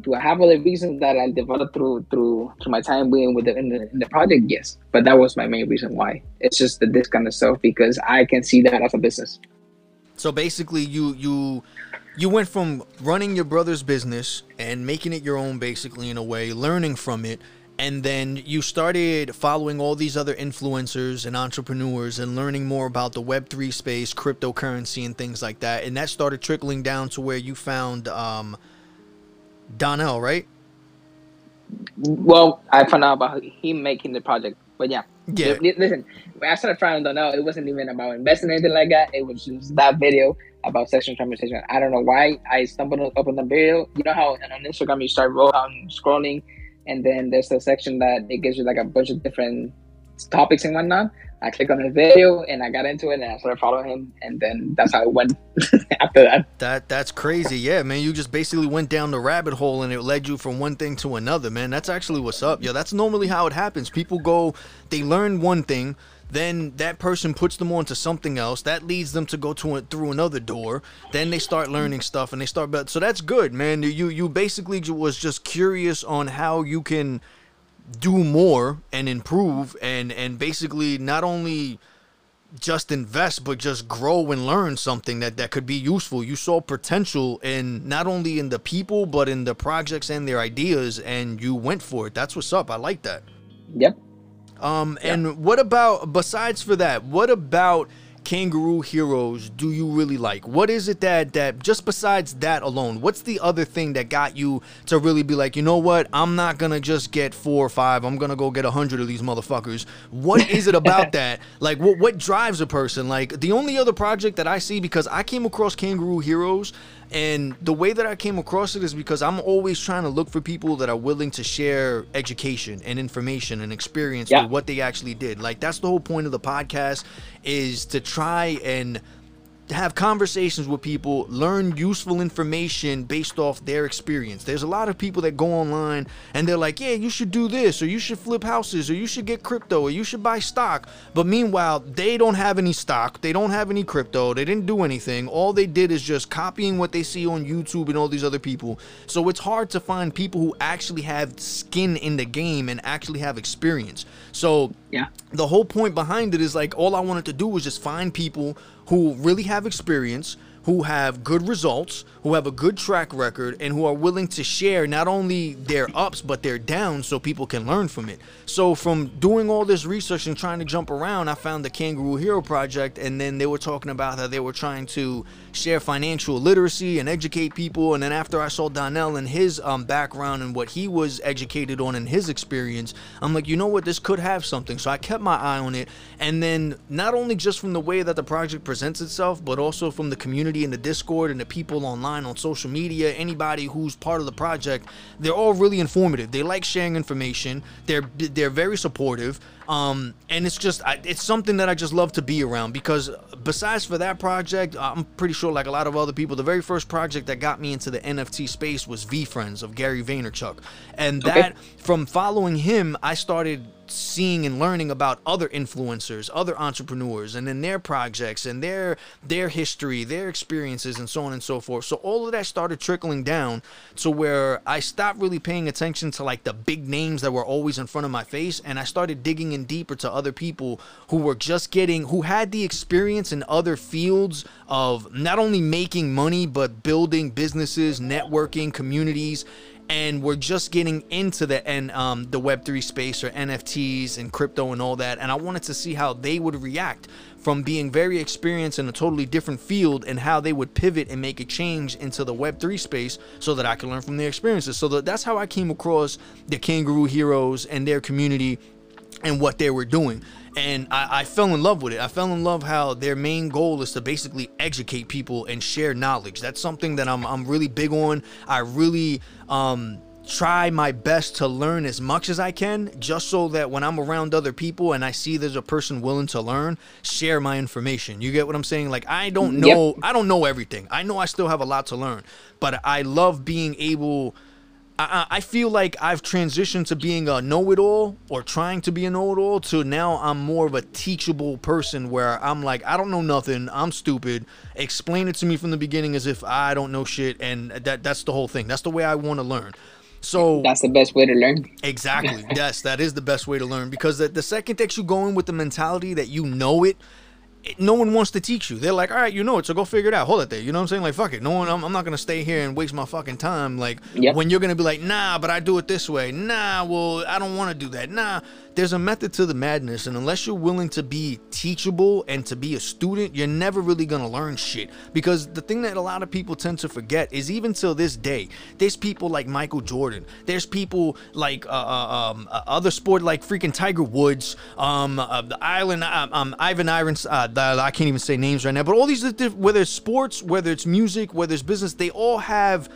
do I have other reasons that I developed through through through my time being with the in, the in the project? Yes, but that was my main reason why. It's just the discount itself because I can see that as a business. So basically, you you you went from running your brother's business and making it your own, basically in a way, learning from it, and then you started following all these other influencers and entrepreneurs and learning more about the Web3 space, cryptocurrency, and things like that. And that started trickling down to where you found um, Donnell, right? Well, I found out about him making the project, but yeah. Yeah. Listen, when I started finding Donnell, it wasn't even about investing or anything like that. It was just that video about sexual conversation. I don't know why I stumbled upon the video. You know how on Instagram you start roll um, scrolling and then there's a section that it gives you like a bunch of different topics and whatnot. I clicked on the video and I got into it and I started following him and then that's how it went after that. That that's crazy. Yeah, man, you just basically went down the rabbit hole and it led you from one thing to another, man. That's actually what's up. Yeah, that's normally how it happens. People go they learn one thing, then that person puts them onto something else that leads them to go to a, through another door then they start learning stuff and they start so that's good man you you basically was just curious on how you can do more and improve and and basically not only just invest but just grow and learn something that that could be useful you saw potential in not only in the people but in the projects and their ideas and you went for it that's what's up i like that yep um, yeah. and what about besides for that? What about Kangaroo Heroes do you really like? What is it that that just besides that alone? What's the other thing that got you to really be like, you know what? I'm not gonna just get four or five. I'm gonna go get a hundred of these motherfuckers. What is it about that? Like, what what drives a person? Like the only other project that I see because I came across Kangaroo Heroes and the way that I came across it is because I'm always trying to look for people that are willing to share education and information and experience yeah. with what they actually did. Like that's the whole point of the podcast is to try and have conversations with people, learn useful information based off their experience. There's a lot of people that go online and they're like, yeah, you should do this, or you should flip houses, or you should get crypto, or you should buy stock. But meanwhile, they don't have any stock, they don't have any crypto, they didn't do anything. All they did is just copying what they see on YouTube and all these other people. So it's hard to find people who actually have skin in the game and actually have experience. So yeah, the whole point behind it is like all I wanted to do was just find people who really have experience, who have good results, who have a good track record, and who are willing to share not only their ups but their downs so people can learn from it. So, from doing all this research and trying to jump around, I found the Kangaroo Hero Project, and then they were talking about how they were trying to share financial literacy and educate people. And then after I saw Donnell and his um, background and what he was educated on and his experience, I'm like, you know what, this could have something. So I kept my eye on it. And then not only just from the way that the project presents itself, but also from the community and the Discord and the people online on social media, anybody who's part of the project, they're all really informative. They like sharing information. They're they're very supportive. Um, and it's just I, it's something that I just love to be around because besides for that project, I'm pretty sure like a lot of other people, the very first project that got me into the NFT space was VeeFriends of Gary Vaynerchuk, and that okay. from following him, I started seeing and learning about other influencers, other entrepreneurs, and then their projects and their their history, their experiences, and so on and so forth. So all of that started trickling down to where I stopped really paying attention to like the big names that were always in front of my face, and I started digging in deeper to other people who were just getting who had the experience in other fields of not only making money but building businesses, networking, communities and we're just getting into the and um, the Web three space or NFTs and crypto and all that. And I wanted to see how they would react from being very experienced in a totally different field and how they would pivot and make a change into the Web three space so that I can learn from their experiences. So that, that's how I came across the Kangaroo Heroes and their community and what they were doing and I, I, fell in love with it. I fell in love how their main goal is to basically educate people and share knowledge. That's something that I'm I'm really big on. I really um try my best to learn as much as I can just so that when I'm around other people and I see there's a person willing to learn, share my information. You get what I'm saying? Like I don't know yep. I don't know everything. I know I still have a lot to learn, but I love being able I, I feel like I've transitioned to being a know-it-all or trying to be a know-it-all to now I'm more of a teachable person where I'm like I don't know nothing I'm stupid. Explain it to me from the beginning as if I don't know shit and that that's the whole thing. That's the way I want to learn. So that's the best way to learn. Exactly. Yes that is the best way to learn because the, the second that you go in with the mentality that you know it no one wants to teach you. They're like, all right, you know it, so go figure it out. Hold it there. You know what I'm saying? Like, fuck it. No one. I'm, I'm not gonna stay here and waste my fucking time. Like, yep. when you're gonna be like, nah, but I do it this way. Nah, well, I don't want to do that. Nah, there's a method to the madness, and unless you're willing to be teachable and to be a student, you're never really gonna learn shit. Because the thing that a lot of people tend to forget is even till this day, there's people like Michael Jordan. There's people like uh, uh um, uh, other sport like freaking Tiger Woods, um, uh, the Island, uh, um, Ivan Irons. Uh, the, I can't even say names right now, but all these whether it's sports, whether it's music, whether it's business, they all have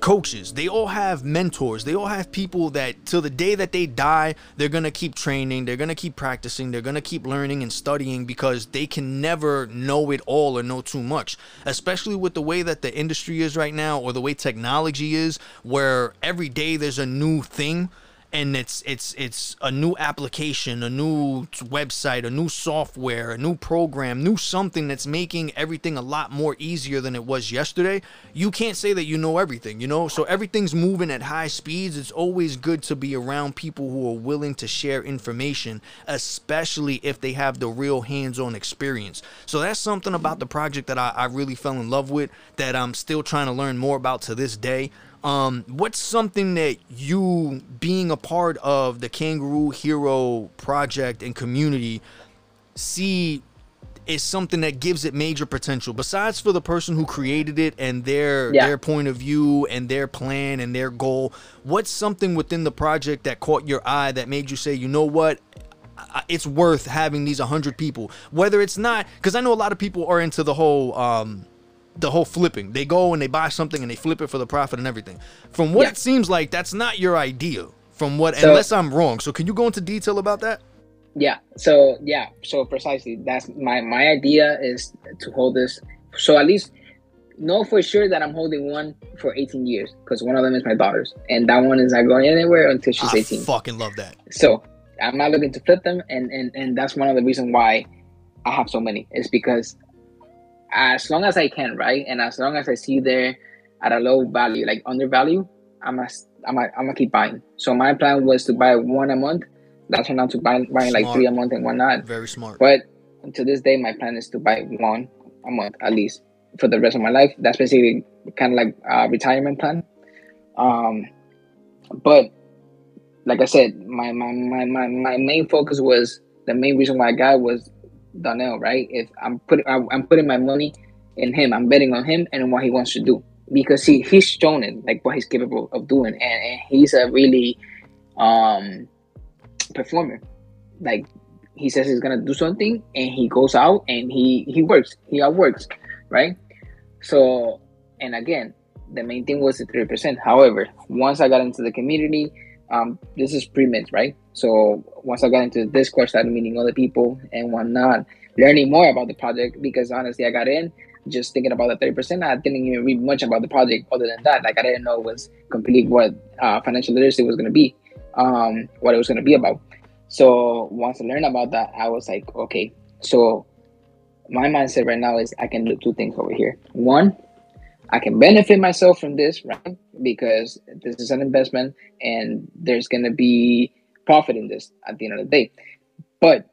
coaches. They all have mentors. They all have people that till the day that they die, they're going to keep training, they're going to keep practicing, they're going to keep learning and studying because they can never know it all or know too much. Especially with the way that the industry is right now or the way technology is where every day there's a new thing and it's it's it's a new application, a new website, a new software, a new program, new something that's making everything a lot more easier than it was yesterday. You can't say that you know everything, you know? So everything's moving at high speeds. It's always good to be around people who are willing to share information, especially if they have the real hands-on experience. So that's something about the project that I, I really fell in love with that I'm still trying to learn more about to this day. Um, what's something that you, being a part of the Kangaroo Hero project and community, see is something that gives it major potential? Besides for the person who created it and their yeah. their point of view and their plan and their goal what's something within the project that caught your eye that made you say you know what? It's worth having these 100 people. Whether it's not because i know a lot of people are into the whole um, the whole flipping. They go and they buy something and they flip it for the profit and everything. From what yeah. it seems like, that's not your idea. From what, so, unless I'm wrong. So can you go into detail about that? Yeah. So yeah. So precisely, that's my my idea is to hold this. So at least know for sure that I'm holding one for 18 years because one of them is my daughter's, and that one is not going anywhere until she's I 18. Fucking love that. So I'm not looking to flip them, and and and that's one of the reasons why I have so many. Is because as long as I can, right? And as long as I see there at a low value, like undervalue, I'm a, I'm a, I'm gonna keep buying. So my plan was to buy one a month. That's turned out to buy buying like three a month and whatnot. Very smart. But to this day, my plan is to buy one a month at least for the rest of my life. That's basically kind of like a retirement plan. Um, but like I said, my, my my my my main focus was the main reason why I got was Donnell, right? If I'm putting I'm putting my money in him, I'm betting on him and what he wants to do because he he's shown it like what he's capable of doing, and, and he's a really um performer. Like he says he's gonna do something, and he goes out and he he works, he outworks, right? So, and again, the main thing was the three percent. However, once I got into the community, um, this is pre-mint, right? So once I got into Discord, started meeting other people and whatnot, learning more about the project because honestly, I got in just thinking about the 30%. I didn't even read much about the project other than that. Like I didn't know was completely what uh, financial literacy was going to be, um, what it was going to be about. So once I learned about that, I was like, okay, so my mindset right now is I can do two things over here. One, I can benefit myself from this, right? Because this is an investment and there's going to be profit in this at the end of the day. But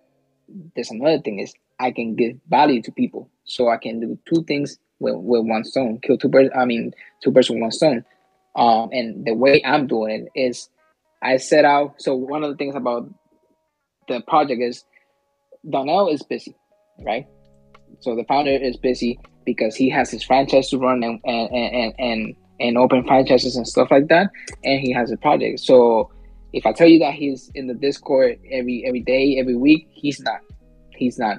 there's another thing is I can give value to people. So I can do two things with, with one stone, kill two birds, I mean, two birds with one stone. Um, and the way I'm doing it is I set out. So one of the things about the project is Donnell is busy, right? So the founder is busy because he has his franchise to run and and and and, and open franchises and stuff like that, and he has a project. So if I tell you that he's in the Discord every every day, every week, he's not. He's not.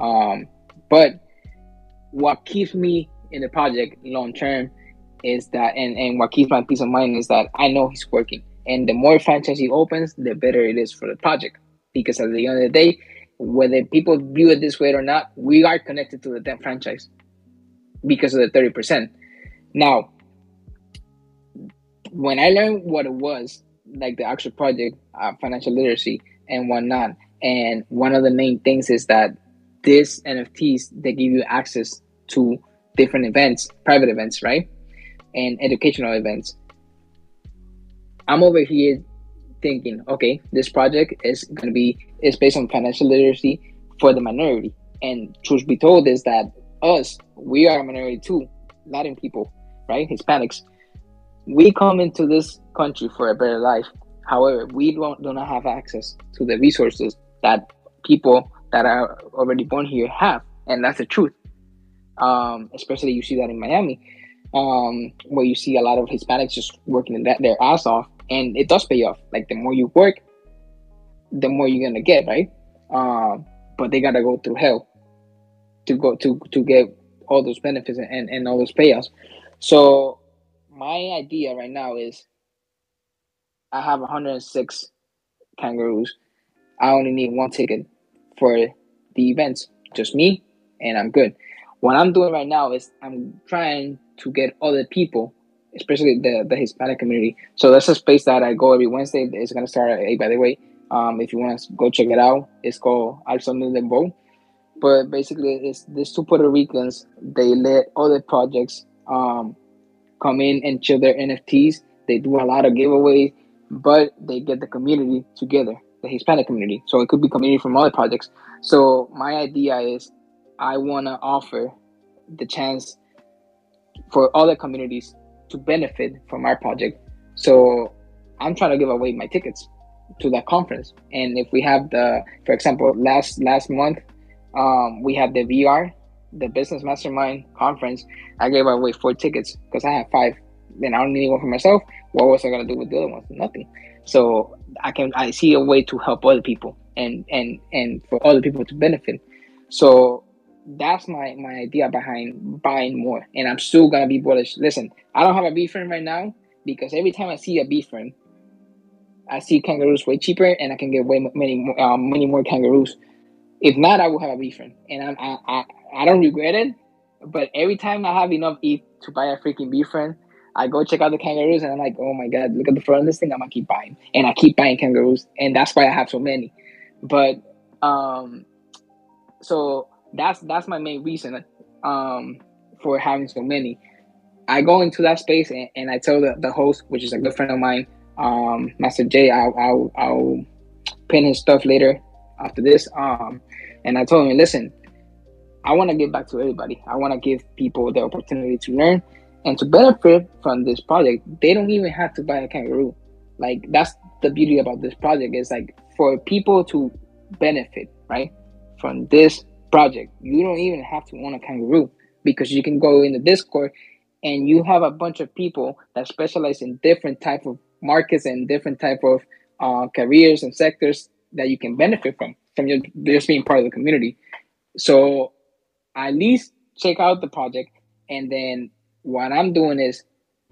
Um, but what keeps me in the project long term is that, and and what keeps my peace of mind is that I know he's working, and the more franchise he opens, the better it is for the project. Because at the end of the day, whether people view it this way or not, we are connected to the damn franchise because of the 30%. Now, when I learned what it was, like the actual project, uh, financial literacy and whatnot, and one of the main things is that these NFTs, they give you access to different events, private events, right? And educational events. I'm over here thinking, okay, this project is going to be is based on financial literacy for the minority. And truth be told is that us, we are a minority too, Latin people, right? Hispanics. We come into this country for a better life. However, we don't do not have access to the resources that people that are already born here have, and that's the truth. Um, especially you see that in Miami, um, where you see a lot of Hispanics just working their ass off, and it does pay off. Like the more you work, the more you're gonna get, right? Um, but they gotta go through hell to go to to get all those benefits and, and all those payouts. So my idea right now is I have 106 kangaroos. I only need one ticket for the events, just me, and I'm good. What I'm doing right now is I'm trying to get other people, especially the, the Hispanic community. So that's a space that I go every Wednesday. It's gonna start at eight, by the way. Um, if you want to go check it out, it's called Al Son del Bow but basically it's these two Puerto Ricans. They let other projects um, come in and share their NFTs. They do a lot of giveaways, but they get the community together, the Hispanic community. So it could be community from other projects. So my idea is, I want to offer the chance for other communities to benefit from our project. So I'm trying to give away my tickets to that conference. And if we have the, for example, last last month um, we had the VR, the Business Mastermind conference. I gave away four tickets because I had five. Then I don't need one for myself. What was I gonna do with the other ones? Nothing. So I can I see a way to help other people and and and for other people to benefit. So that's my my idea behind buying more. And I'm still gonna be bullish. Listen, I don't have a VeeFriend right now because every time I see a VeeFriend, I see kangaroos way cheaper, and I can get way many um, many more kangaroos if not, I will have a VeeFriend, and I'm, I, I I don't regret it. But every time I have enough ETH to buy a freaking VeeFriend, I go check out the kangaroos, and I'm like, oh my god, look at the front of this thing. I'm gonna keep buying, and I keep buying kangaroos, and that's why I have so many. But um, so that's that's my main reason um for having so many. I go into that space and, and I tell the, the host, which is a good friend of mine, um, Master J, I'll, I'll, I'll pin his stuff later after this. Um, and I told him, listen, I want to give back to everybody. I want to give people the opportunity to learn and to benefit from this project. They don't even have to buy a kangaroo. Like that's the beauty about this project is like for people to benefit, right, from this project. You don't even have to own a kangaroo because you can go in the Discord and you have a bunch of people that specialize in different type of markets and different type of uh, careers and sectors that you can benefit from from your, just being part of the community. So at least check out the project, and then what I'm doing is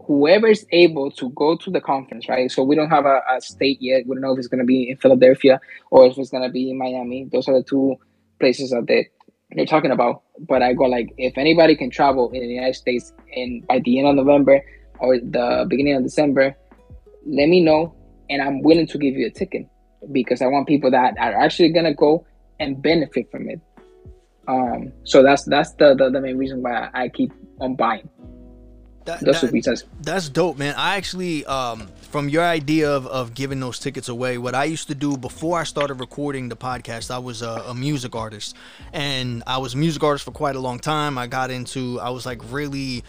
whoever is able to go to the conference, right? So we don't have a, a state yet. We don't know if it's going to be in Philadelphia or if it's going to be in Miami. Those are the two places that they, they're talking about. But I go like, if anybody can travel in the United States and by the end of November or the beginning of December, let me know, and I'm willing to give you a ticket because I want people that are actually going to go and benefit from it. Um, so that's that's the, the, the main reason why I keep on buying. That, that, that's dope, man. I actually, um, from your idea of, of giving those tickets away, what I used to do before I started recording the podcast, I was a, a, music artist, and I was a music artist for quite a long time. I got into, I was like really,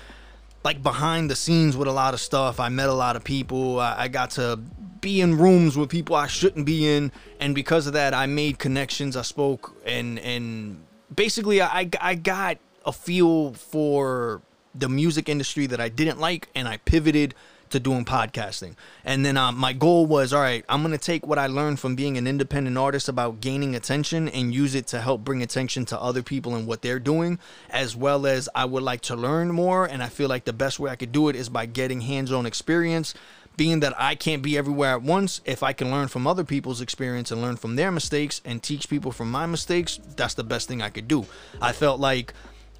like behind the scenes with a lot of stuff. I met a lot of people. I, I got to be in rooms with people I shouldn't be in, and because of that, I made connections. I spoke, and and basically, I I got a feel for the music industry that I didn't like, and I pivoted to doing podcasting. And then uh, my goal was, all right, I'm gonna take what I learned from being an independent artist about gaining attention and use it to help bring attention to other people and what they're doing, as well as I would like to learn more. And I feel like the best way I could do it is by getting hands-on experience. Being that I can't be everywhere at once, if I can learn from other people's experience and learn from their mistakes and teach people from my mistakes, that's the best thing I could do. I felt like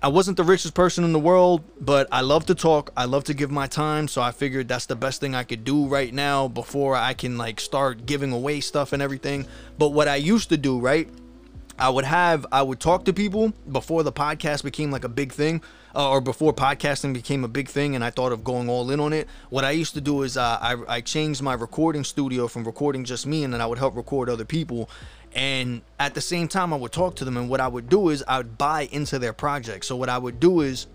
I wasn't the richest person in the world, but I love to talk. I love to give my time, so I figured that's the best thing I could do right now before I can like start giving away stuff and everything. But what I used to do, right? I would have I would talk to people before the podcast became like a big thing, uh, or before podcasting became a big thing, and I thought of going all in on it. What I used to do is uh, I I changed my recording studio from recording just me, and then I would help record other people. And at the same time, I would talk to them. And what I would do is I would buy into their project. So what I would do is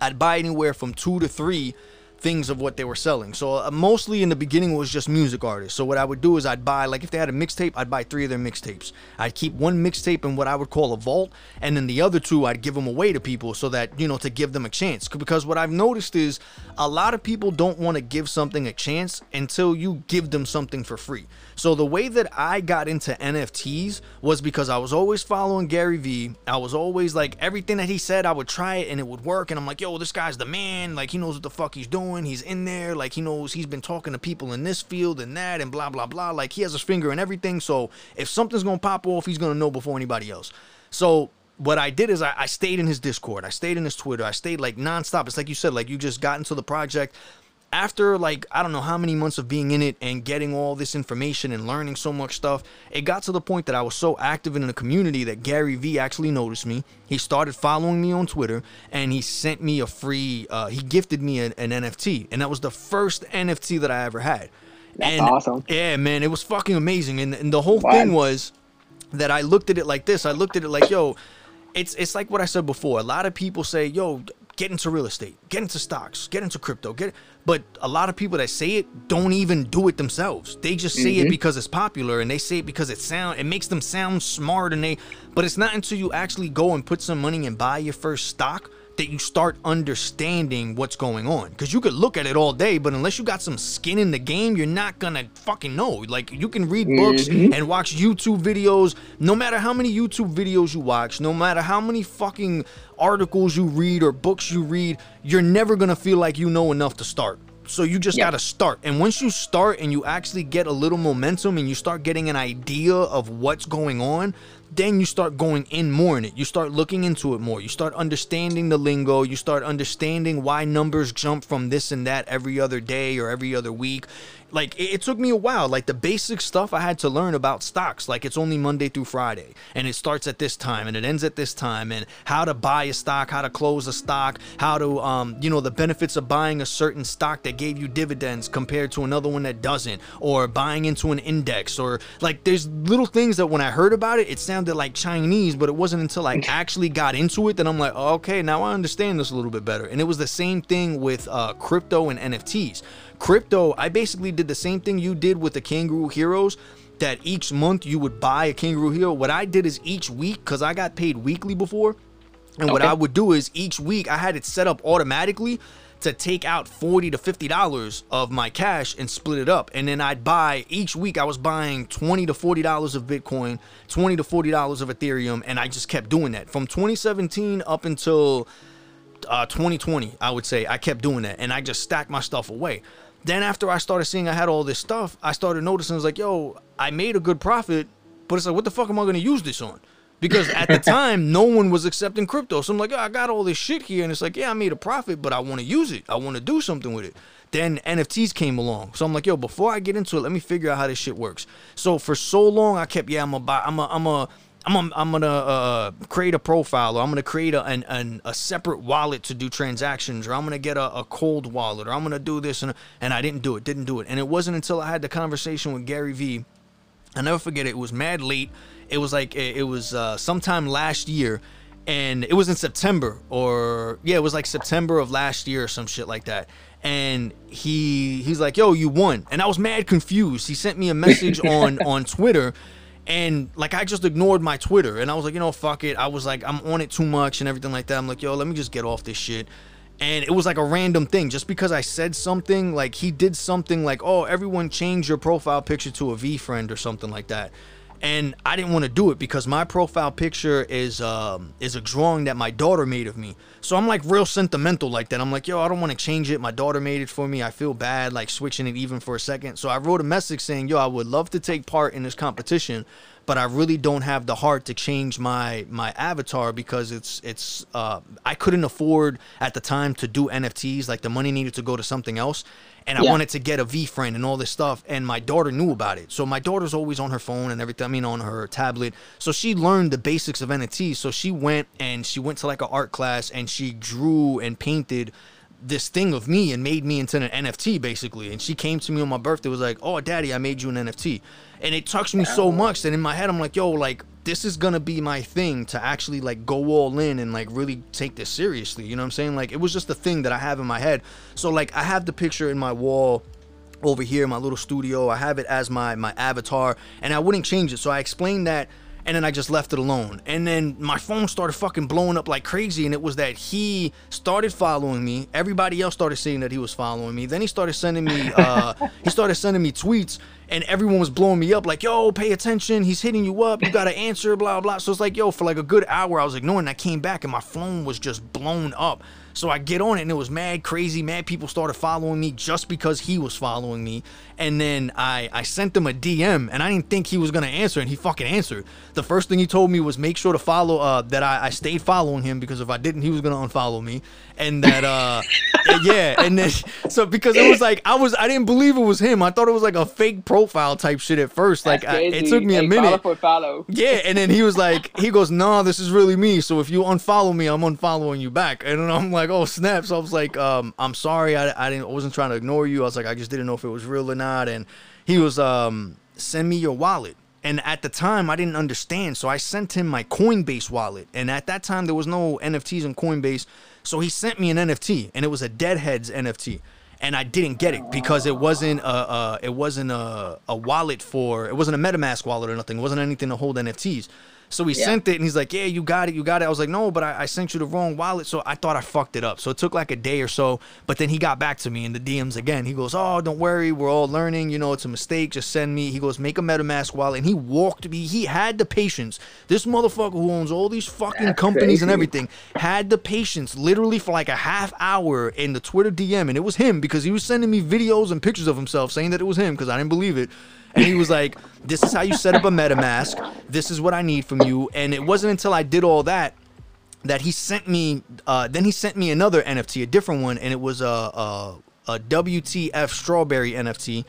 I'd buy anywhere from two to three things of what they were selling. So uh, mostly in the beginning was just music artists. So what I would do is I'd buy like if they had a mixtape, I'd buy three of their mixtapes. I'd keep one mixtape in what I would call a vault, and then the other two I'd give them away to people so that you know to give them a chance. Because what I've noticed is a lot of people don't want to give something a chance until you give them something for free. So the way that I got into NFTs was because I was always following Gary Vee. I was always like everything that he said, I would try it and it would work. And I'm like, yo, this guy's the man. Like he knows what the fuck he's doing. He's in there. Like he knows he's been talking to people in this field and that and blah blah blah. Like he has his finger in everything. So if something's gonna pop off, he's gonna know before anybody else. So what I did is I, I, stayed in his Discord, I stayed in his Twitter, I stayed like nonstop. It's like you said, like you just got into the project after like I don't know how many months of being in it and getting all this information and learning so much stuff, it got to the point that I was so active in the community that Gary Vee actually noticed me. He started following me on Twitter and he sent me a free, uh, he gifted me an, an, NFT, and that was the first NFT that I ever had. That's and, awesome. Yeah, man, it was fucking amazing. And, and the whole thing was that I looked at it like this. I looked at it like, yo, it's it's like what I said before. A lot of people say, "Yo, get into real estate, get into stocks, get into crypto, get." But a lot of people that say it don't even do it themselves. They just say mm-hmm. it because it's popular and they say it because it sound it makes them sound smart and they but it's not until you actually go and put some money and buy your first stock that you start understanding what's going on. Because you could look at it all day, but unless you got some skin in the game, you're not gonna fucking know. Like you can read books mm-hmm. and watch YouTube videos. No matter how many YouTube videos you watch, no matter how many fucking articles you read or books you read, you're never gonna feel like you know enough to start. So you just yep. got to start. And once you start and you actually get a little momentum and you start getting an idea of what's going on, then you start going in more in it. You start looking into it more. You start understanding the lingo. You start understanding why numbers jump from this and that every other day or every other week like it, it, took me a while. Like the basic stuff i had to learn about stocks like it's only monday through friday. And it starts at this time and it ends at this time and how to buy a stock how to close a stock how to um you know the benefits of buying a certain stock that gave you dividends compared to another one that doesn't or buying into an index or like there's little things that when i heard about it it sounded like chinese but it wasn't until i actually got into it that i'm like oh, okay now i understand this a little bit better. And it was the same thing with uh, crypto and nfts Crypto, I basically did the same thing you did with the Kangaroo Heroes that each month you would buy a kangaroo hero. What I did is each week, because I got paid weekly before, and okay. what I would do is each week I had it set up automatically to take out 40 to 50 dollars of my cash and split it up and then I'd buy each week I was buying 20 to 40 dollars of Bitcoin 20 to 40 dollars of Ethereum and I just kept doing that from 2017 up until uh, 2020, I would say I kept doing that, and I just stacked my stuff away. Then after I started seeing I had all this stuff, I started noticing it's like, yo, I made a good profit, but it's like, what the fuck am I gonna use this on? Because at the time, no one was accepting crypto. So I'm like, oh, I got all this shit here, and it's like, yeah, I made a profit, but I want to use it. I want to do something with it. Then NFTs came along, so I'm like, yo, before I get into it, let me figure out how this shit works. So for so long, I kept, yeah, I'm a buy, I'm a, I'm a I'm, a, I'm gonna uh, create a profile or I'm gonna create a, an, an, a separate wallet to do transactions or I'm gonna get a, a cold wallet or I'm gonna do this and and I didn't do it, didn't do it. And it wasn't until I had the conversation with Gary Vee, I never forget it. It was mad late. It was like it, it was uh, sometime last year, and it was in September or yeah, it was like September of last year or some shit like that. And he he's like, "Yo, you won," and I was mad confused. He sent me a message on on Twitter and like I just ignored my Twitter and I was like, you know, fuck it. I was like, I'm on it too much and everything like that. I'm like, yo, let me just get off this shit. And it was like a random thing. Just because I said something, like he did something like, oh, everyone change your profile picture to a VeeFriend or something like that and I didn't want to do it because my profile picture is um, is a drawing that my daughter made of me. So I'm like real sentimental like that. I'm like, yo, I don't want to change it. My daughter made it for me. I feel bad like switching it even for a second. So I wrote a message saying, yo, I would love to take part in this competition, but I really don't have the heart to change my my avatar because it's it's uh, I couldn't afford at the time to do NFTs. Like the money needed to go to something else and I yeah. wanted to get a VeeFriend and all this stuff. And my daughter knew about it. So my daughter's always on her phone and everything, I mean, on her tablet. So she learned the basics of NFTs. So she went and she went to like an art class and she drew and painted this thing of me and made me into an NFT basically. And she came to me on my birthday, was like, "Oh, daddy, I made you an NFT," and it touched me so much that in my head I'm like, "Yo, like this is gonna be my thing to actually like go all in and like really take this seriously." You know what I'm saying? Like it was just a thing that I have in my head. So like I have the picture in my wall over here in my little studio. I have it as my my avatar, and I wouldn't change it. So I explained that and then I just left it alone. And then my phone started fucking blowing up like crazy, and it was that he started following me. Everybody else started seeing that he was following me. Then he started sending me, uh, he started sending me tweets, and everyone was blowing me up like, "Yo, pay attention! He's hitting you up. You gotta answer." Blah blah. So it's like, yo, for like a good hour, I was ignoring. I came back, and my phone was just blown up. So I get on it and it was mad crazy. Mad people started following me just because he was following me. And then I, I sent him a DM and I didn't think he was gonna answer and he fucking answered. The first thing he told me was make sure to follow uh that I, I stayed following him because if I didn't he was gonna unfollow me. And that uh yeah, and then so because it was like I was I didn't believe it was him. I thought it was like a fake profile type shit at first. Like I, it took me a minute. Follow follow. Yeah, and then he was like he goes, "No, nah, this is really me. So if you unfollow me, I'm unfollowing you back." And I'm like, like, oh snap! So I was like, um, I'm sorry, I, I didn't, I wasn't trying to ignore you. I was like, I just didn't know if it was real or not. And he was, um, send me your wallet. And at the time, I didn't understand, so I sent him my Coinbase wallet. And at that time, there was no NFTs in Coinbase, so he sent me an NFT, and it was a Deadheads NFT and I didn't get it because it wasn't a, a it wasn't a, a wallet for it wasn't a MetaMask wallet or nothing. It wasn't anything to hold NFTs. So he yeah. sent it and he's like, Yeah, you got it, you got it. I was like, No, but I, I, sent you the wrong wallet. So I thought I fucked it up. So it took like a day or so. But then he got back to me in the DMs again. He goes, Oh, don't worry, we're all learning. You know, it's a mistake. Just send me. He goes, Make a MetaMask wallet. And he walked me, he had the patience. This motherfucker who owns all these fucking That's companies crazy. and everything had the patience literally for like a half hour in the Twitter DM. And it was him because he was sending me videos and pictures of himself saying that it was him because I didn't believe it and he was like, "This is how you set up a MetaMask. This is what I need from you." And it wasn't until I did all that that he sent me. Uh, then he sent me another NFT, a different one, and it was a, a, a WTF strawberry NFT.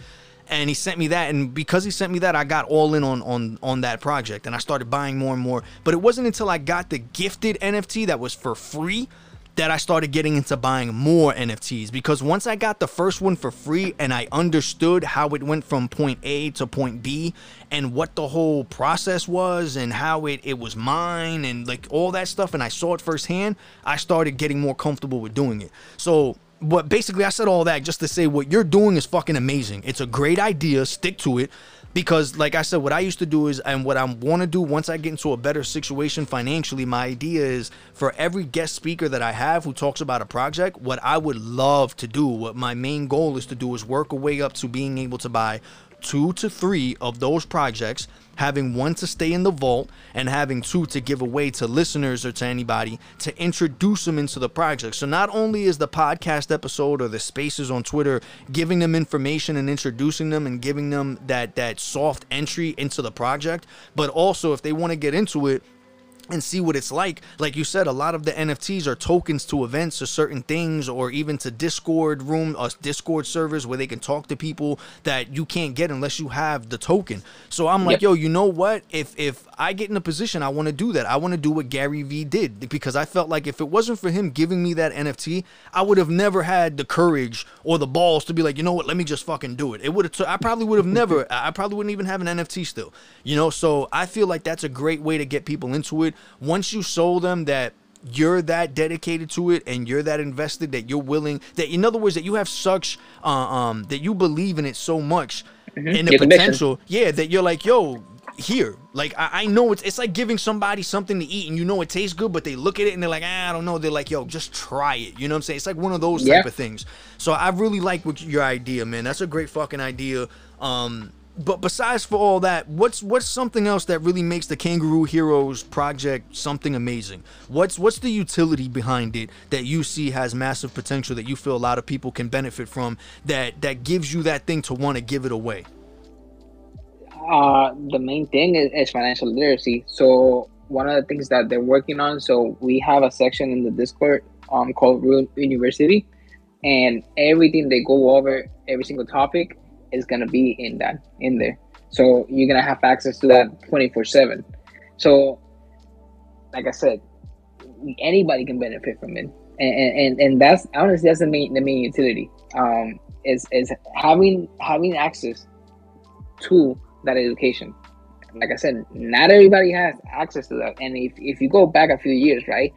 And he sent me that, and because he sent me that, I got all in on on on that project, and I started buying more and more. But it wasn't until I got the gifted NFT that was for free that I started getting into buying more NFTs because once I got the first one for free and I understood how it went from point A to point B and what the whole process was and how it, it was mine and like all that stuff and I saw it firsthand, I started getting more comfortable with doing it. So but basically I said all that just to say what you're doing is fucking amazing. It's a great idea, stick to it because like i said what i used to do is and what i want to do once i get into a better situation financially my idea is for every guest speaker that i have who talks about a project what i would love to do what my main goal is to do is work a way up to being able to buy two to three of those projects having one to stay in the vault and having two to give away to listeners or to anybody to introduce them into the project. So not only is the podcast episode or the spaces on Twitter giving them information and introducing them and giving them that that soft entry into the project, but also if they want to get into it, and see what it's like. Like you said, a lot of the NFTs are tokens to events or certain things, or even to Discord room or uh, Discord servers where they can talk to people that you can't get unless you have the token. So I'm like, yep. yo, you know what? If if I get in a position, I want to do that. I want to do what Gary Vee did because I felt like if it wasn't for him giving me that NFT, I would have never had the courage or the balls to be like, you know what? Let me just fucking do it. It would have. T- I probably would have never. I probably wouldn't even have an NFT still. You know. So I feel like that's a great way to get people into it once you show them that you're that dedicated to it and you're that invested that you're willing that in other words that you have such uh, um that you believe in it so much mm-hmm. in the potential yeah that you're like yo here like I, I, know it's it's like giving somebody something to eat and you know it tastes good but they look at it and they're like ah, i don't know. They're like yo just try it. You know what i'm saying? It's like one of those yeah. type of things. So i really like what your idea man. That's a great fucking idea. Um but besides for all that, what's what's something else that really makes the Kangaroo Heroes project something amazing? What's what's the utility behind it that you see has massive potential that you feel a lot of people can benefit from that that gives you that thing to want to give it away? Uh, the main thing is, is financial literacy. So one of the things that they're working on. So we have a section in the Discord um called University, and everything they go over every single topic is gonna be in that in there. So you're gonna have access to that 24 seven. So, like I said, anybody can benefit from it, and and, and that's honestly that's the main the main utility. Um, is is having having access to that education. Like I said, not everybody has access to that. And if, if you go back a few years, right,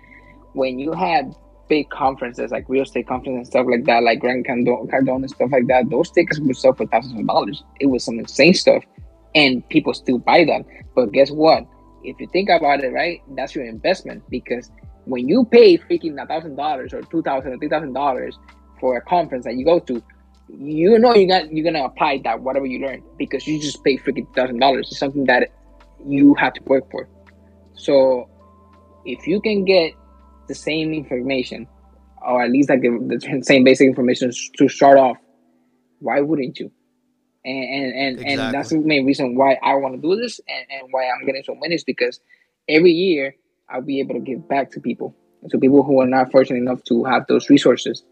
when you had big conferences like real estate conferences and stuff like that, like Grant Cardone, and stuff like that, those tickets would sell for thousands of dollars. It was some insane stuff, and people still buy them. But guess what? If you think about it, right, that's your investment because when you pay freaking a thousand dollars or two thousand or three thousand dollars for a conference that you go to, you know you got you're gonna apply that whatever you learn because you just pay freaking thousand dollars. It's something that you have to work for. So if you can get the same information, or at least like the, the same basic information to start off, why wouldn't you? And and and, exactly. and that's the main reason why I want to do this and, and why I'm getting so many is because every year I'll be able to give back to people, to people who are not fortunate enough to have those resources.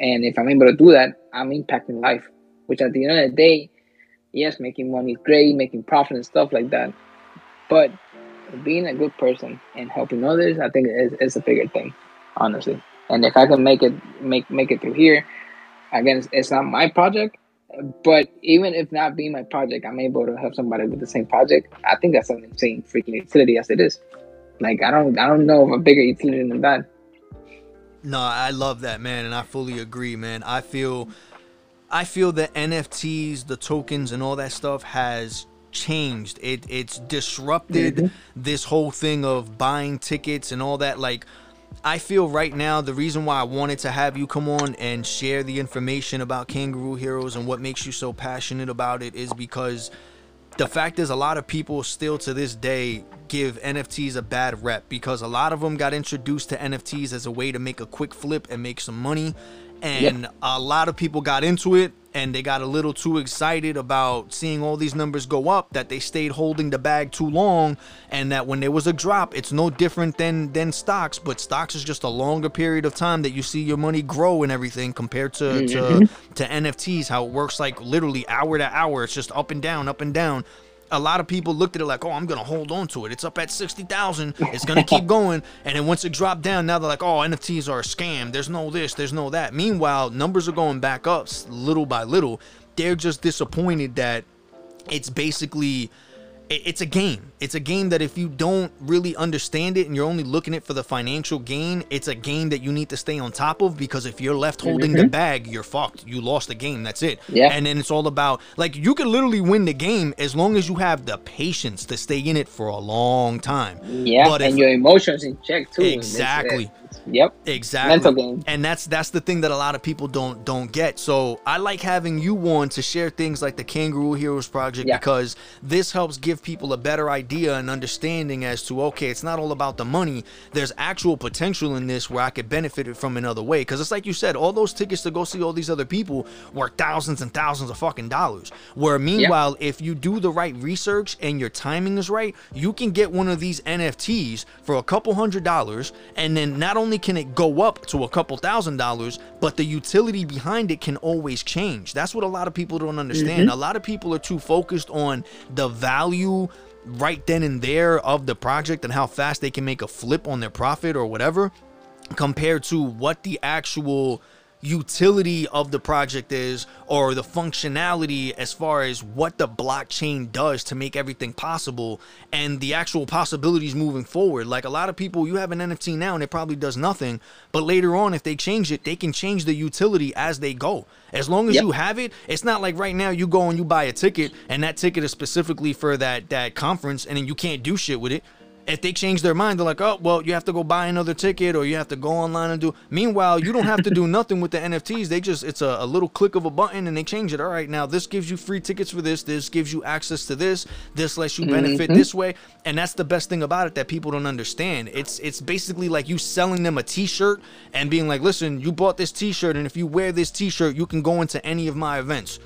And if I'm able to do that, I'm impacting life. Which at the end of the day, yes, making money is great, making profit and stuff like that. But being a good person and helping others, I think is, a bigger thing, honestly. And if I can make it make make it through here, again, it's, it's not my project, but even if not being my project, I'm able to help somebody with the same project. I think that's an insane freaking utility as it is. Like I don't I don't know of a bigger utility than that. No, I love that man, and I fully agree, man. I feel I feel that NFTs, the tokens, and all that stuff has changed. It it's disrupted mm-hmm. this whole thing of buying tickets and all that. Like I feel right now the reason why I wanted to have you come on and share the information about Kangaroo Heroes and what makes you so passionate about it is because the fact is a lot of people still to this day give NFTs a bad rep because a lot of them got introduced to NFTs as a way to make a quick flip and make some money and yep. a lot of people got into it and they got a little too excited about seeing all these numbers go up that they stayed holding the bag too long and that when there was a drop it's no different than than stocks. But stocks is just a longer period of time that you see your money grow and everything compared to mm-hmm. to, to NFTs how it works like literally hour to hour. It's just up and down up and down a lot of people looked at it like, oh, I'm gonna hold on to it. It's up at sixty thousand. It's gonna keep going. And then once it dropped down, now they're like, oh, NFTs are a scam. There's no this. There's no that. Meanwhile, numbers are going back up little by little. They're just disappointed that it's basically it's a game. It's a game that if you don't really understand it and you're only looking at it for the financial gain, it's a game that you need to stay on top of because if you're left holding mm-hmm. the bag, you're fucked. You lost the game. That's it. Yeah. And then it's all about like you can literally win the game as long as you have the patience to stay in it for a long time. Yeah. But and if, your emotions in check too. Exactly. Yep. Exactly. Mental game. And that's that's the thing that a lot of people don't don't get. So I like having you on to share things like the Kangaroo Heroes Project Yeah. because this helps give people a better idea and understanding as to okay, it's not all about the money. There's actual potential in this where I could benefit it from another way. Because it's like you said, all those tickets to go see all these other people were thousands and thousands of fucking dollars. Where meanwhile, if you do the right research and your timing is right, you can get one of these NFTs for a couple hundred dollars, and then not only can it go up to a couple thousand dollars, but the utility behind it can always change. That's what a lot of people don't understand. Mm-hmm. A lot of people are too focused on the value right then and there of the project and how fast they can make a flip on their profit or whatever compared to what the actual utility of the project is or the functionality as far as what the blockchain does to make everything possible and the actual possibilities moving forward. Like a lot of people you have an NFT now and it probably does nothing but later on if they change it they can change the utility as they go. As long as Yep. you have it it's not like right now you go and you buy a ticket and that ticket is specifically for that that conference and then you can't do shit with it if they change their mind, they're like, oh, well, you have to go buy another ticket or you have to go online and do. Meanwhile, you don't have to do nothing with the NFTs. They just, it's a, a little click of a button and they change it. All right, now this gives you free tickets for this. This gives you access to this. This lets you benefit mm-hmm. this way. And that's the best thing about it that people don't understand. It's, it's basically like you selling them a t shirt and being like, listen, you bought this t shirt. And if you wear this t shirt, you can go into any of my events.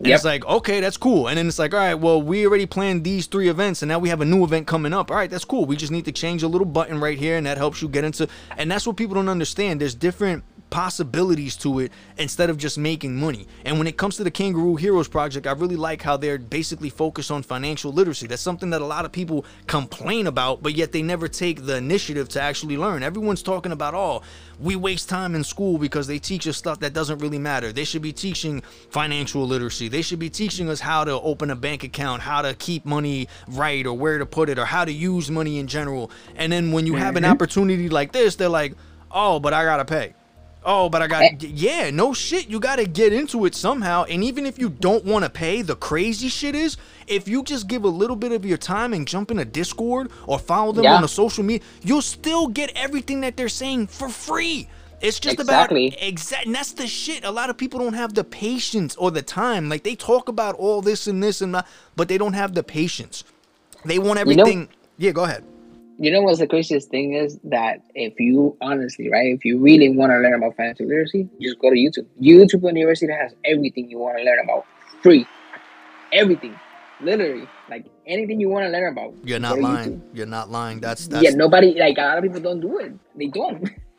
And Yep. it's like, okay, that's cool. And then it's like, all right, well, we already planned these three events, and now we have a new event coming up. All right, that's cool. We just need to change a little button right here, and that helps you get into. And that's what people don't understand. There's different possibilities to it instead of just making money. And when it comes to the Kangaroo Heroes project, I really like how they're basically focused on financial literacy. That's something that a lot of people complain about, but yet they never take the initiative to actually learn. Everyone's talking about, oh, we waste time in school because they teach us stuff that doesn't really matter. They should be teaching financial literacy. They should be teaching us how to open a bank account, how to keep money right or where to put it or how to use money in general. And then when you have an mm-hmm. opportunity like this, they're like, "Oh, but I got to pay." Oh, but I got eh. yeah, no shit. You got to get into it somehow. And even if you don't want to pay, the crazy shit is if you just give a little bit of your time and jump in a Discord or follow them Yeah. on a social media, you'll still get everything that they're saying for free. It's just Exactly. about exact. And that's the shit. A lot of people don't have the patience or the time. Like they talk about all this and this and that, but they don't have the patience. They want You know- everything. yeah, go ahead. You know what's the craziest thing is that if you honestly, right, if you really want to learn about financial literacy, just go to YouTube. YouTube University has everything you want to learn about, free, everything, literally, like anything you want to learn about. You're not lying. YouTube. You're not lying. That's that's Yeah, nobody like a lot of people don't do it. They don't.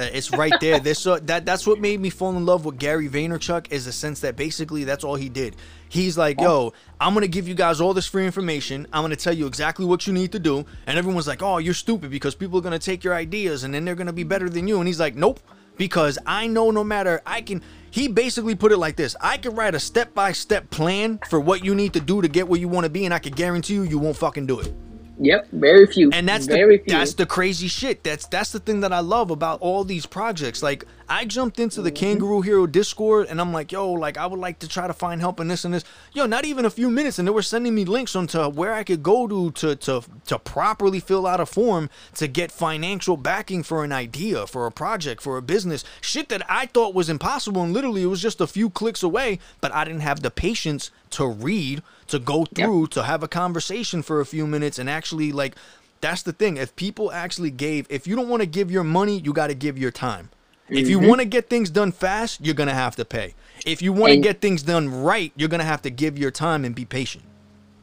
Uh, It's right there. This so that that's what made me fall in love with Gary Vaynerchuk is the sense that basically that's all he did. He's like, "Yo, I'm gonna give you guys all this free information. I'm gonna tell you exactly what you need to do." And everyone's like, "Oh, you're stupid because people are gonna take your ideas and then they're gonna be better than you." And he's like, "Nope." Because I know no matter I can he basically put it like this. I can write a step-by-step plan for what you need to do to get where you want to be and I can guarantee you you won't fucking do it. Yep, very few. And that's very the few. that's the crazy shit. That's that's the thing that I love about all these projects. Like I jumped into the mm-hmm. Kangaroo Hero Discord and I'm like, yo, like I would like to try to find help in this and this. Yo, not even a few minutes, and they were sending me links onto where I could go to to to to properly fill out a form to get financial backing for an idea, for a project, for a business. Shit that I thought was impossible, and literally it was just a few clicks away. But I didn't have the patience to read, to go through, to have a conversation for a few minutes, and actually like. That's the thing. If people actually gave, if you don't want to give your money, you got to give your time. If you want to get things done fast, you're going to have to pay. If you want to get things done right, you're going to have to give your time and be patient.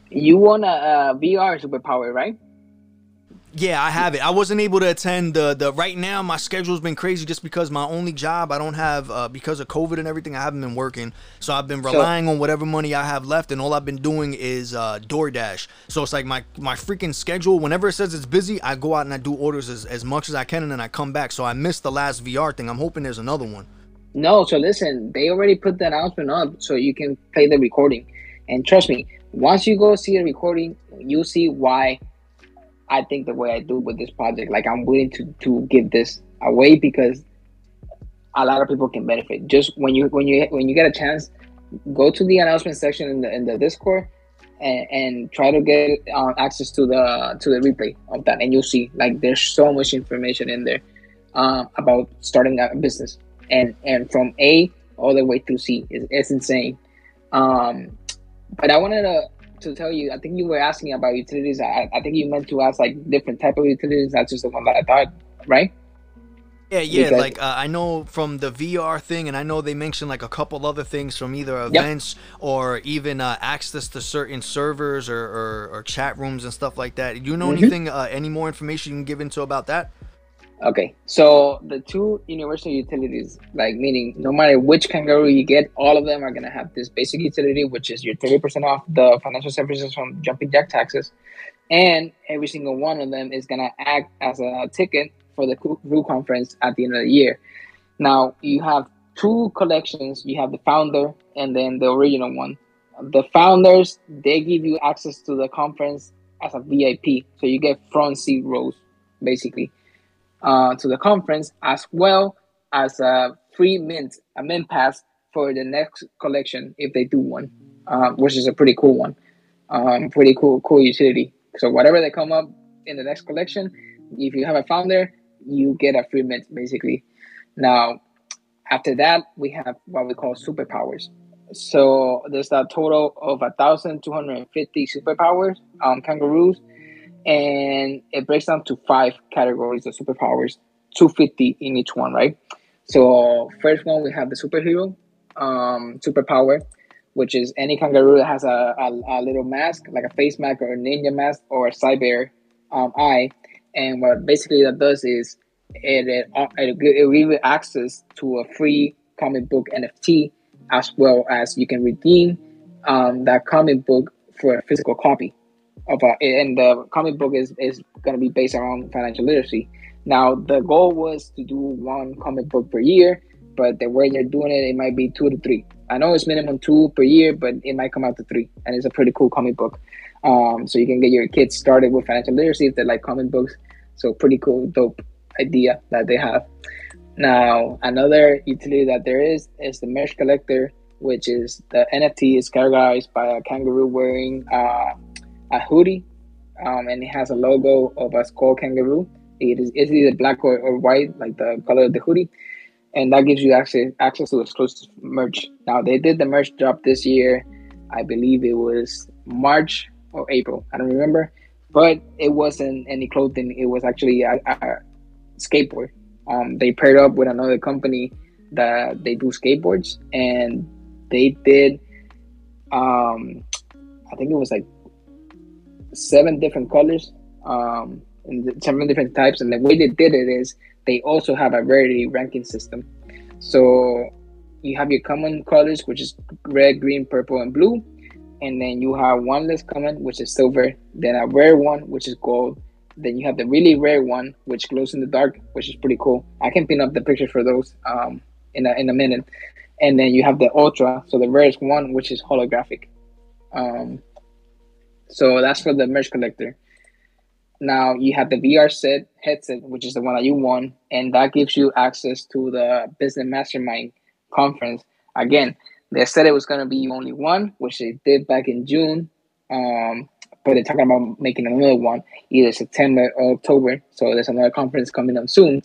you want a uh, VR superpower, right? Yeah, I have it. I wasn't able to attend the the right now. My schedule's been crazy just because my only job I don't have uh, because of COVID and everything. I haven't been working, so I've been relying on whatever money I have left, and all I've been doing is uh, DoorDash. So it's like my my freaking schedule. Whenever it says it's busy, I go out and I do orders as, as much as I can, and then I come back. So I missed the last VR thing. I'm hoping there's another one. No, so listen, they already put the announcement up so you can play the recording. And trust me, once you go see the recording, you'll see why I think the way I do with this project. Like I'm willing to to give this away because a lot of people can benefit. Just when you when you when you get a chance, go to the announcement section in the in the Discord and, and try to get uh, access to the to the replay of that, and you'll see like there's so much information in there. um, about starting a business, and and from A all the way through C. It's, it's insane. Um, but I wanted to to tell you, I think you were asking about utilities. I, I think you meant to ask like different type of utilities, not just the one that I thought, right? Yeah, yeah. Because, like uh, I know from the VR thing, and I know they mentioned like a couple other things from either events yep. or even uh, access to certain servers or, or, or, chat rooms and stuff like that. Do you know mm-hmm. anything, uh, any more information you can give into about that? Okay, so the two universal utilities, like meaning no matter which kangaroo you get, all of them are gonna have this basic utility, which is your thirty percent off the financial services from Jumping Jack taxes, and every single one of them is gonna act as a ticket for the Crew conference at the end of the year. Now you have two collections. You have the founder and then the original one. The founders they give you access to the conference as a VIP, so you get front seat rows basically uh, to the conference as well as a free mint, a mint pass for the next collection if they do one, um, which is a pretty cool one, um, pretty cool cool utility. So whatever they come up in the next collection, if you have a founder, you get a free mint basically. Now, after that, we have what we call superpowers. So there's a total of a thousand two hundred and fifty superpowers, um, kangaroos, and it breaks down to five categories of superpowers, two fifty in each one, right? So first one we have the superhero, um, superpower, which is any kangaroo that has a, a, a, little mask, like a face mask or a ninja mask or a cyber um, eye, and what basically that does is it it, it, it gives you access to a free comic book NFT as well as you can redeem um, that comic book for a physical copy of a, and the comic book is, is going to be based around financial literacy. Now the goal was to do one comic book per year, but the way they're doing it, it might be two to three. I know it's minimum two per year, but it might come out to three, and it's a pretty cool comic book. Um, so you can get your kids started with financial literacy if they like comic books. So pretty cool, dope idea that they have. Now another utility that there is is the merch collector, which is the NFT is categorized by a kangaroo wearing uh, a hoodie, um, and it has a logo of a skull kangaroo. It is it's either black or, or white, like the color of the hoodie, and that gives you access access to exclusive merch. Now they did the merch drop this year. I believe it was March or April. I don't remember but it wasn't any clothing. It was actually a, a skateboard. Um, they paired up with another company that they do skateboards, and they did. Um, I think it was like seven different colors, um, and seven different types. And the way they did it is they also have a rarity ranking system. So you have your common colors, which is red, green, purple, and blue and then you have one less common, which is silver, then a rare one, which is gold. Then you have the really rare one, which glows in the dark, which is pretty cool. I can pin up the picture for those um, in a in a minute. And then you have the ultra, so the rarest one, which is holographic. Um, so that's for the merch collector. Now you have the VR set headset, which is the one that you won, and that gives you access to the Business Mastermind conference. Again, they said it was going to be only one, which they did back in June. Um, but they're talking about making another one either September or October. So there's another conference coming up soon.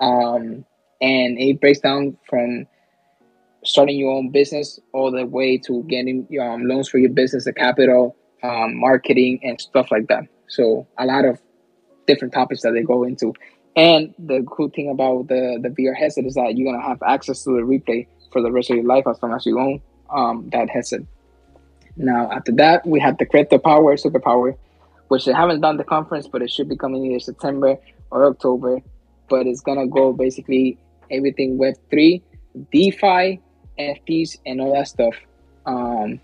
Um, and it breaks down from starting your own business all the way to getting um, loans for your business, the capital, um, marketing, and stuff like that. So a lot of different topics that they go into. And the cool thing about the, the VR headset is that you're gonna have access to the replay for the rest of your life as long as you own um, that headset. Now, after that, we have the Crypto Power Superpower, which they haven't done the conference, but it should be coming either September or October. But it's gonna go basically everything Web three, DeFi, NFTs, and all that stuff. Um,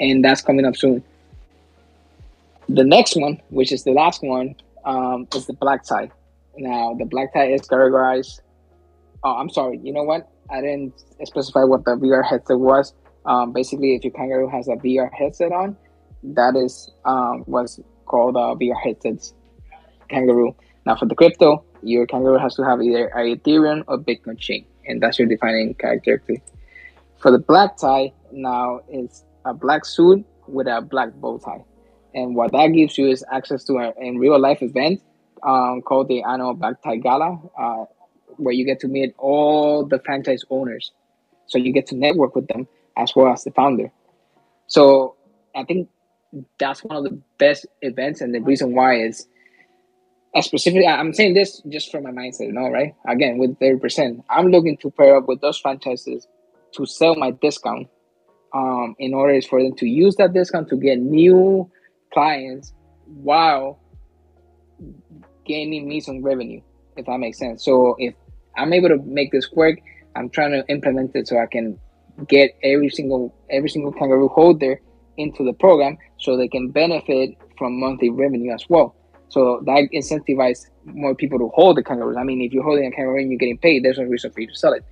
and that's coming up soon. The next one, which is the last one, um, is the black tie. Now, the black tie is categorized. Oh, I'm sorry. You know what? I didn't specify what the VR headset was. Um, basically, if your kangaroo has a VR headset on, that is um, what's called a VR headset kangaroo. Now, for the crypto, your kangaroo has to have either a Ethereum or Bitcoin chain, and that's your defining characteristic. For the black tie, now it's a black suit with a black bow tie, and what that gives you is access to a in real life event um, called the annual Black Tie Gala. Uh, where you get to meet all the franchise owners. So you get to network with them as well as the founder. So I think that's one of the best events, and the reason why is uh, specifically. I'm saying this just from my mindset, you know, right? Again, with thirty percent, I'm looking to pair up with those franchises to sell my discount, um, in order for them to use that discount to get new clients while gaining me some revenue, if that makes sense. So if I'm able to make this work, I'm trying to implement it so I can get every single every single kangaroo holder into the program so they can benefit from monthly revenue as well. So that incentivizes more people to hold the kangaroos. I mean, if you're holding a kangaroo and you're getting paid, there's no reason for you to sell it.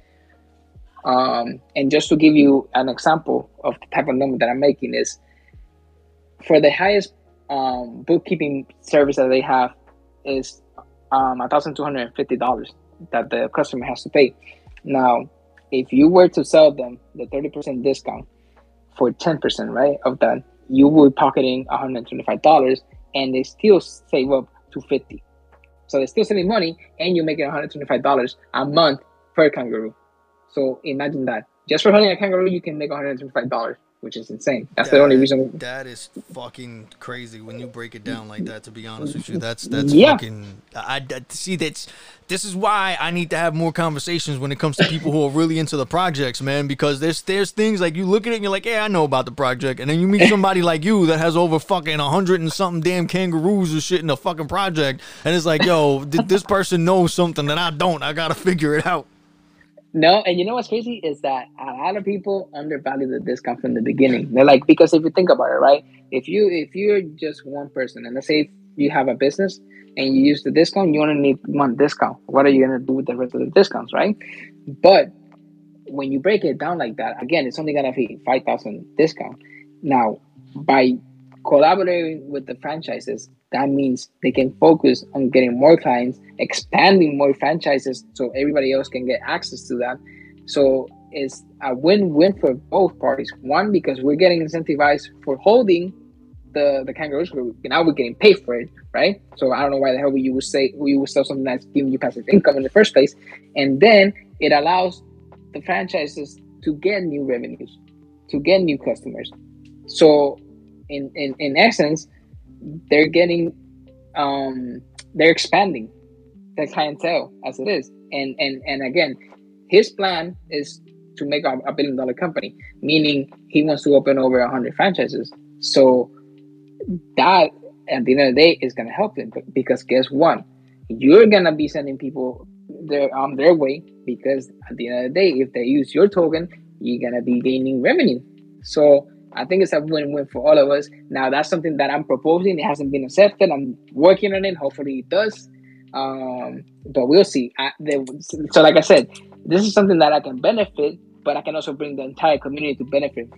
Um, and just to give you an example of the type of number that I'm making is for the highest um, bookkeeping service that they have is um, $1,250 that the customer has to pay. Now, if you were to sell them the 30% discount for 10%, right, of that, you be pocketing $125 and they still save up to 50 So they're still saving money and you're making $125 a month per kangaroo. So imagine that. Just for holding a kangaroo, you can make $125 which is insane. That's that, the only reason. That is fucking crazy when you break it down like that. To be honest with you, that's that's yeah. fucking. I, I see that's. This is why I need to have more conversations when it comes to people who are really into the projects, man. Because there's there's things like you look at it and you're like, yeah, I know about the project, and then you meet somebody like you that has over fucking a hundred and something damn kangaroos or shit in the fucking project, and it's like, yo, this person knows something that I don't. I gotta figure it out. No, and you know what's crazy is that a lot of people undervalue the discount from the beginning. They're like, because if you think about it, right? If you if you're just one person, and let's say you have a business and you use the discount, you only need one discount. What are you gonna do with the rest of the discounts, right? But when you break it down like that, again, it's only gonna be five thousand discount. Now, by collaborating with the franchises, that means they can focus on getting more clients, expanding more franchises so everybody else can get access to that. So it's a win-win for both parties. One, because we're getting incentivized for holding the, the kangaroos group. Now we're getting paid for it, right? So I don't know why the hell you would say we would sell something that's giving you passive income in the first place. And then it allows the franchises to get new revenues, to get new customers. So in, in, in essence, they're getting um they're expanding the clientele as it is. And and and again his plan is to make a, a billion dollar company meaning he wants to open over 100 franchises. So that at the end of the day is going to help him because guess what? You're going to be sending people their on their way because at the end of the day if they use your token you're going to be gaining revenue. So I think it's a win-win for all of us. Now that's something that I'm proposing. It hasn't been accepted. I'm working on it. Hopefully it does. Um, but we'll see. I, so like I said, this is something that I can benefit, but I can also bring the entire community to benefit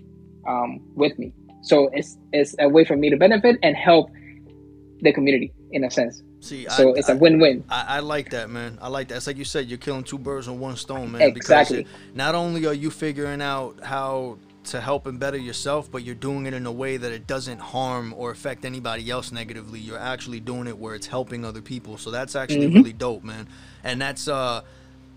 um, with me. So it's it's a way for me to benefit and help the community in a sense. See, so I, it's a win-win. I, I, like that, man. I like that. It's like you said, you're killing two birds with one stone, man. Exactly. Because not only are you figuring out how to help and better yourself, but you're doing it in a way that it doesn't harm or affect anybody else negatively. You're actually doing it where it's helping other people. So that's actually mm-hmm. really dope, man. And that's uh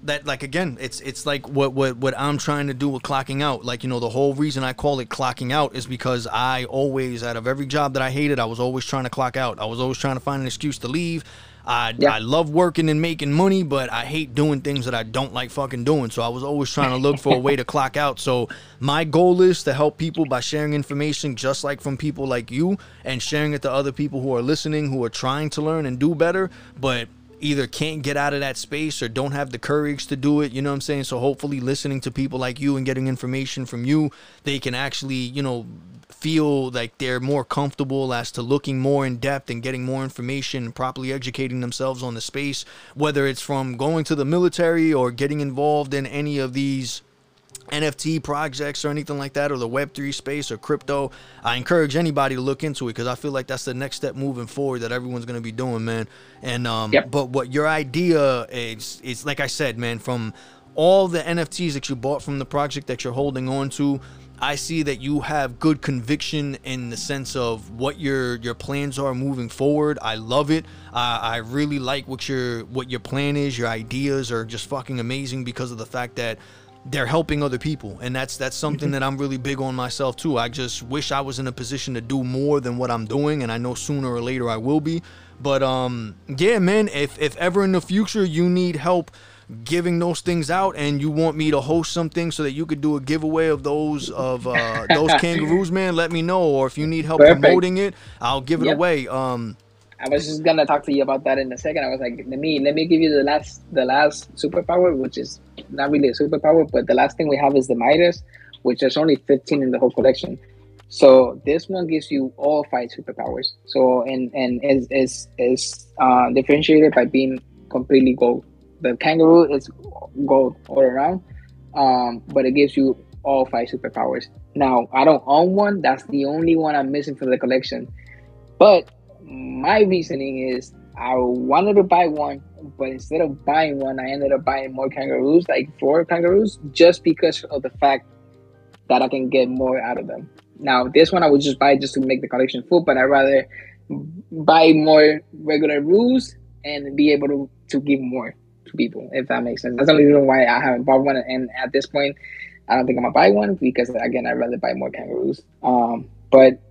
that like again, it's it's like what what what I'm trying to do with clocking out. Like, you know, the whole reason I call it clocking out is because I always out of every job that I hated, I was always trying to clock out. I was always trying to find an excuse to leave. I, yeah. I love working and making money, but I hate doing things that I don't like fucking doing. So I was always trying to look for a way to clock out. So my goal is to help people by sharing information just like from people like you and sharing it to other people who are listening, who are trying to learn and do better, but either can't get out of that space or don't have the courage to do it. You know what I'm saying? So hopefully listening to people like you and getting information from you, they can actually, you know, feel like they're more comfortable as to looking more in depth and getting more information, properly educating themselves on the space, whether it's from going to the military or getting involved in any of these NFT projects or anything like that, or the Web3 space or crypto, I encourage anybody to look into it because I feel like that's the next step moving forward that everyone's going to be doing, man. And um, yep. but what your idea is, is like I said, man, from all the NFTs that you bought from the project that you're holding on to, I see that you have good conviction in the sense of what your your plans are moving forward. I love it. Uh, I really like what your what your plan is. Your ideas are just fucking amazing because of the fact that they're helping other people and that's that's something mm-hmm. that I'm really big on myself too. I just wish I was in a position to do more than what I'm doing and I know sooner or later I will be. But um yeah, man, if if ever in the future you need help giving those things out and you want me to host something so that you could do a giveaway of those of uh, those kangaroos man? Let me know or if you need help Perfect. promoting it i'll give it yep. away. Um i was just gonna talk to you about that in a second. I was like let me let me give you the last the last superpower which is not really a superpower but the last thing we have is the midas which is only 15 in the whole collection. So this one gives you all five superpowers. So and and is is is uh, differentiated by being completely gold the kangaroo is gold all around, um, but it gives you all five superpowers. Now I don't own one. That's the only one I'm missing for the collection. But my reasoning is I wanted to buy one, but instead of buying one, I ended up buying more kangaroos, like four kangaroos, just because of the fact that I can get more out of them. Now this one I would just buy just to make the collection full, but I'd rather buy more regular rules and be able to, to give more people, if that makes sense. That's the only reason why I haven't bought one. And at this point, I don't think I'm gonna buy one because again, I'd rather buy more kangaroos. Um, but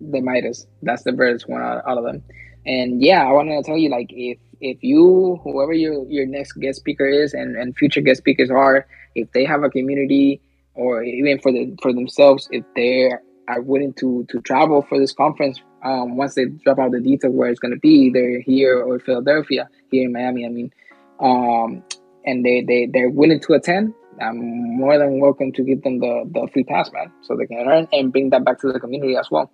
the Midas, that's the bird's one out, out of them. And yeah, I wanted to tell you, like, if if you, whoever your your next guest speaker is, and and future guest speakers are, if they have a community or even for the for themselves, if they are willing to to travel for this conference, um, once they drop out the details where it's going to be, either here or Philadelphia, here in Miami. I mean, um, and they they they're willing to attend, I'm more than welcome to give them the the free pass, man, so they can earn and bring that back to the community as well.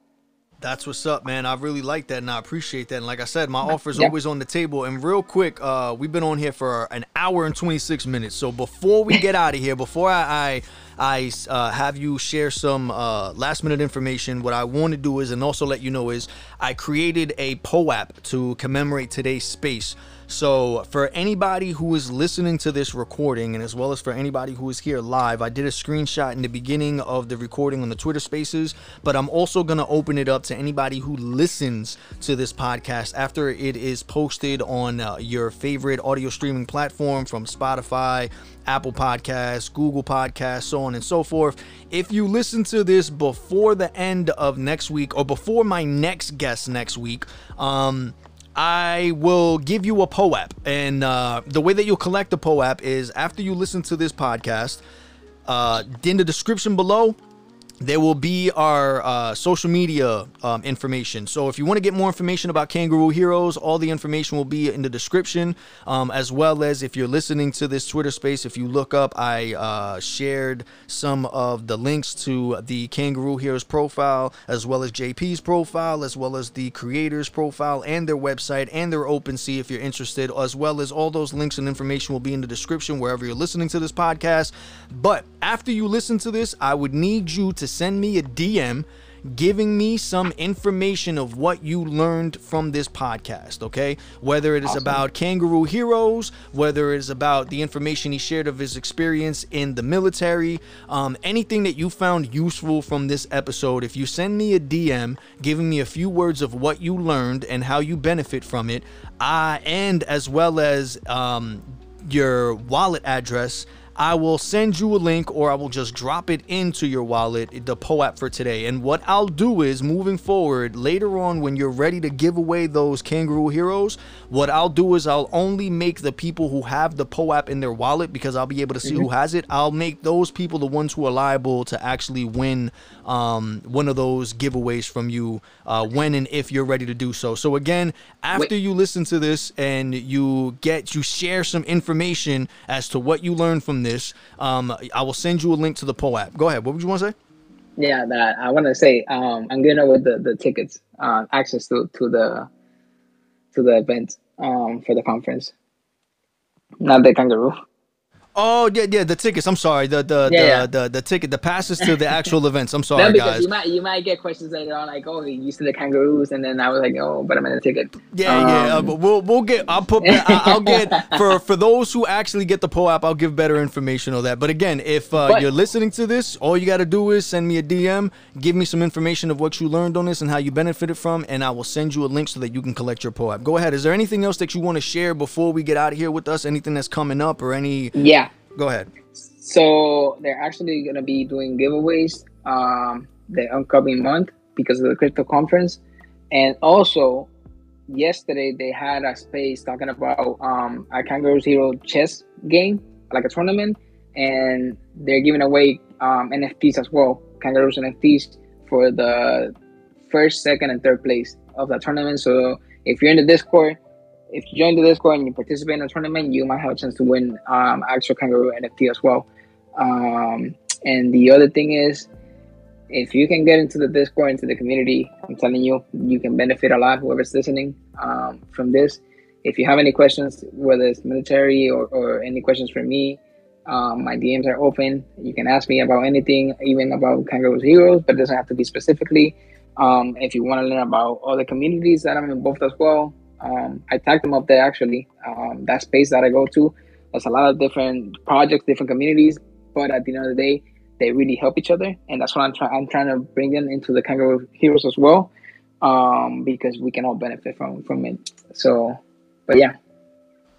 That's what's up, man. I really like that and I appreciate that. And like I said, my offer is yeah. always on the table. And real quick, uh, we've been on here for an hour and 26 minutes. So before we get out of here, before I, I, I uh, have you share some uh, last minute information, what I want to do is, and also let you know, is I created a POAP to commemorate today's space. So, for anybody who is listening to this recording, and as well as for anybody who is here live, I did a screenshot in the beginning of the recording on the Twitter Spaces, but I'm also going to open it up to anybody who listens to this podcast after it is posted on uh, your favorite audio streaming platform from Spotify, Apple Podcasts, Google Podcasts, so on and so forth. If you listen to this before the end of next week or before my next guest next week, um, I will give you a POAP. And uh, the way that you'll collect the POAP is after you listen to this podcast, uh, in the description below, there will be our uh, social media um, information. So if you want to get more information about Kangaroo Heroes, all the information will be in the description, um, as well as if you're listening to this Twitter space, if you look up, I uh, shared some of the links to the Kangaroo Heroes profile, as well as JP's profile, as well as the creators profile and their website and their OpenSea if you're interested, as well as all those links and information will be in the description wherever you're listening to this podcast. But after you listen to this, I would need you to send me a DM giving me some information of what you learned from this podcast, okay? Whether it is awesome. about Kangaroo Heroes, whether it is about the information he shared of his experience in the military, um, anything that you found useful from this episode, if you send me a DM giving me a few words of what you learned and how you benefit from it, uh, and as well as um, your wallet address, I will send you a link or I will just drop it into your wallet, the POAP for today. And what I'll do is moving forward, later on when you're ready to give away those kangaroo heroes, what I'll do is I'll only make the people who have the POAP in their wallet because I'll be able to see mm-hmm. who has it. I'll make those people the ones who are liable to actually win um, one of those giveaways from you uh, when and if you're ready to do so. So again, after Wait. you listen to this and you get you share some information as to what you learned from this, um, I will send you a link to the POAP. Go ahead. What would you want to say? Yeah, that I want to say um, I'm gonna with the the tickets, uh, access to to the to the event um, for the conference, not the kangaroo. Oh yeah, yeah, the tickets. I'm sorry, the the Yeah, the, yeah. the the ticket, the passes to the actual events. I'm sorry, because guys. you might you might get questions later on like, oh, you used to the kangaroos, and then I was like, oh, but I'm in a ticket. Yeah, yeah, uh, Um, but we'll we'll get. I'll put. I'll get for for those who actually get the POAP. I'll give better information on that. But again, if uh, But- you're listening to this, all you got to do is send me a DM, give me some information of what you learned on this and how you benefited from, and I will send you a link so that you can collect your POAP. Go ahead. Is there anything else that you want to share before we get out of here with us? Anything that's coming up or any? yeah. Go ahead. So they're actually gonna be doing giveaways um the upcoming month because of the crypto conference, and also yesterday they had a space talking about um a Kangaroos Hero chess game, like a tournament, and they're giving away um NFTs as well, Kangaroos NFTs for the first, second, and third place of the tournament. So if you're in the Discord, if you join the Discord and you participate in a tournament, you might have a chance to win um, actual kangaroo NFT as well. Um, and the other thing is, if you can get into the Discord, into the community, I'm telling you, you can benefit a lot. Whoever's listening um, from this, if you have any questions, whether it's military or, or any questions for me, um, my DMs are open. You can ask me about anything, even about Kangaroos Heroes, but it doesn't have to be specifically. Um, if you want to learn about other communities that I'm involved as well, um, I tagged them up there actually. Um, that space that I go to, there's a lot of different projects, different communities, but at the end of the day, they really help each other, and that's what I'm trying. I'm trying to bring them into the Kangaroo Heroes as well, um, because we can all benefit from from it. So, but yeah,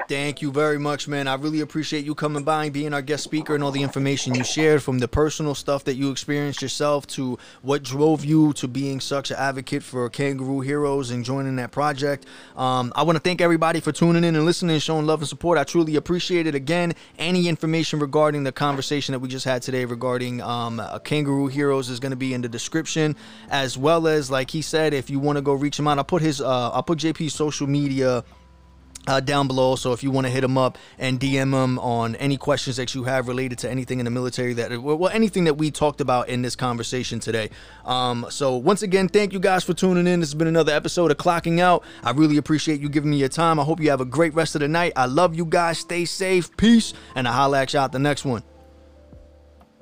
Thank you very much, man. I really appreciate you coming by and being our guest speaker and all the information you shared from the personal stuff that you experienced yourself to what drove you to being such an advocate for Kangaroo Heroes and joining that project. Um, I want to thank everybody for tuning in and listening and showing love and support. I truly appreciate it. Again, any information regarding the conversation that we just had today regarding um, uh, Kangaroo Heroes is going to be in the description, as well as, like he said, if you want to go reach him out, I'll put his, uh, I'll put JP's social media uh, down below. So if you want to hit him up and DM him on any questions that you have related to anything in the military that, well, anything that we talked about in this conversation today. Um, so once again, thank you guys for tuning in. This has been another episode of Clocking Out. I really appreciate you giving me your time. I hope you have a great rest of the night. I love you guys. Stay safe. Peace. And I'll holla at you out the next one.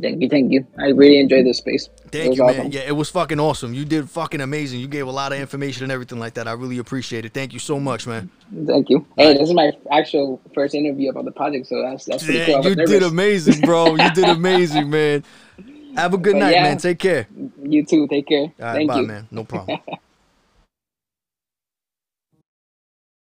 thank you, thank you. I really enjoyed this space. Thank you, man. awesome. Yeah, it was fucking awesome. You did fucking amazing. You gave a lot of information and everything like that. I really appreciate it. Thank you so much, man. Thank you. Hey, this is my actual first interview about the project, so that's that's pretty Yeah, cool. You did amazing, bro. You did amazing, man. Have a good But night, yeah. man. Take care. You too. Take care. Right, Thank bye, you. man. No problem.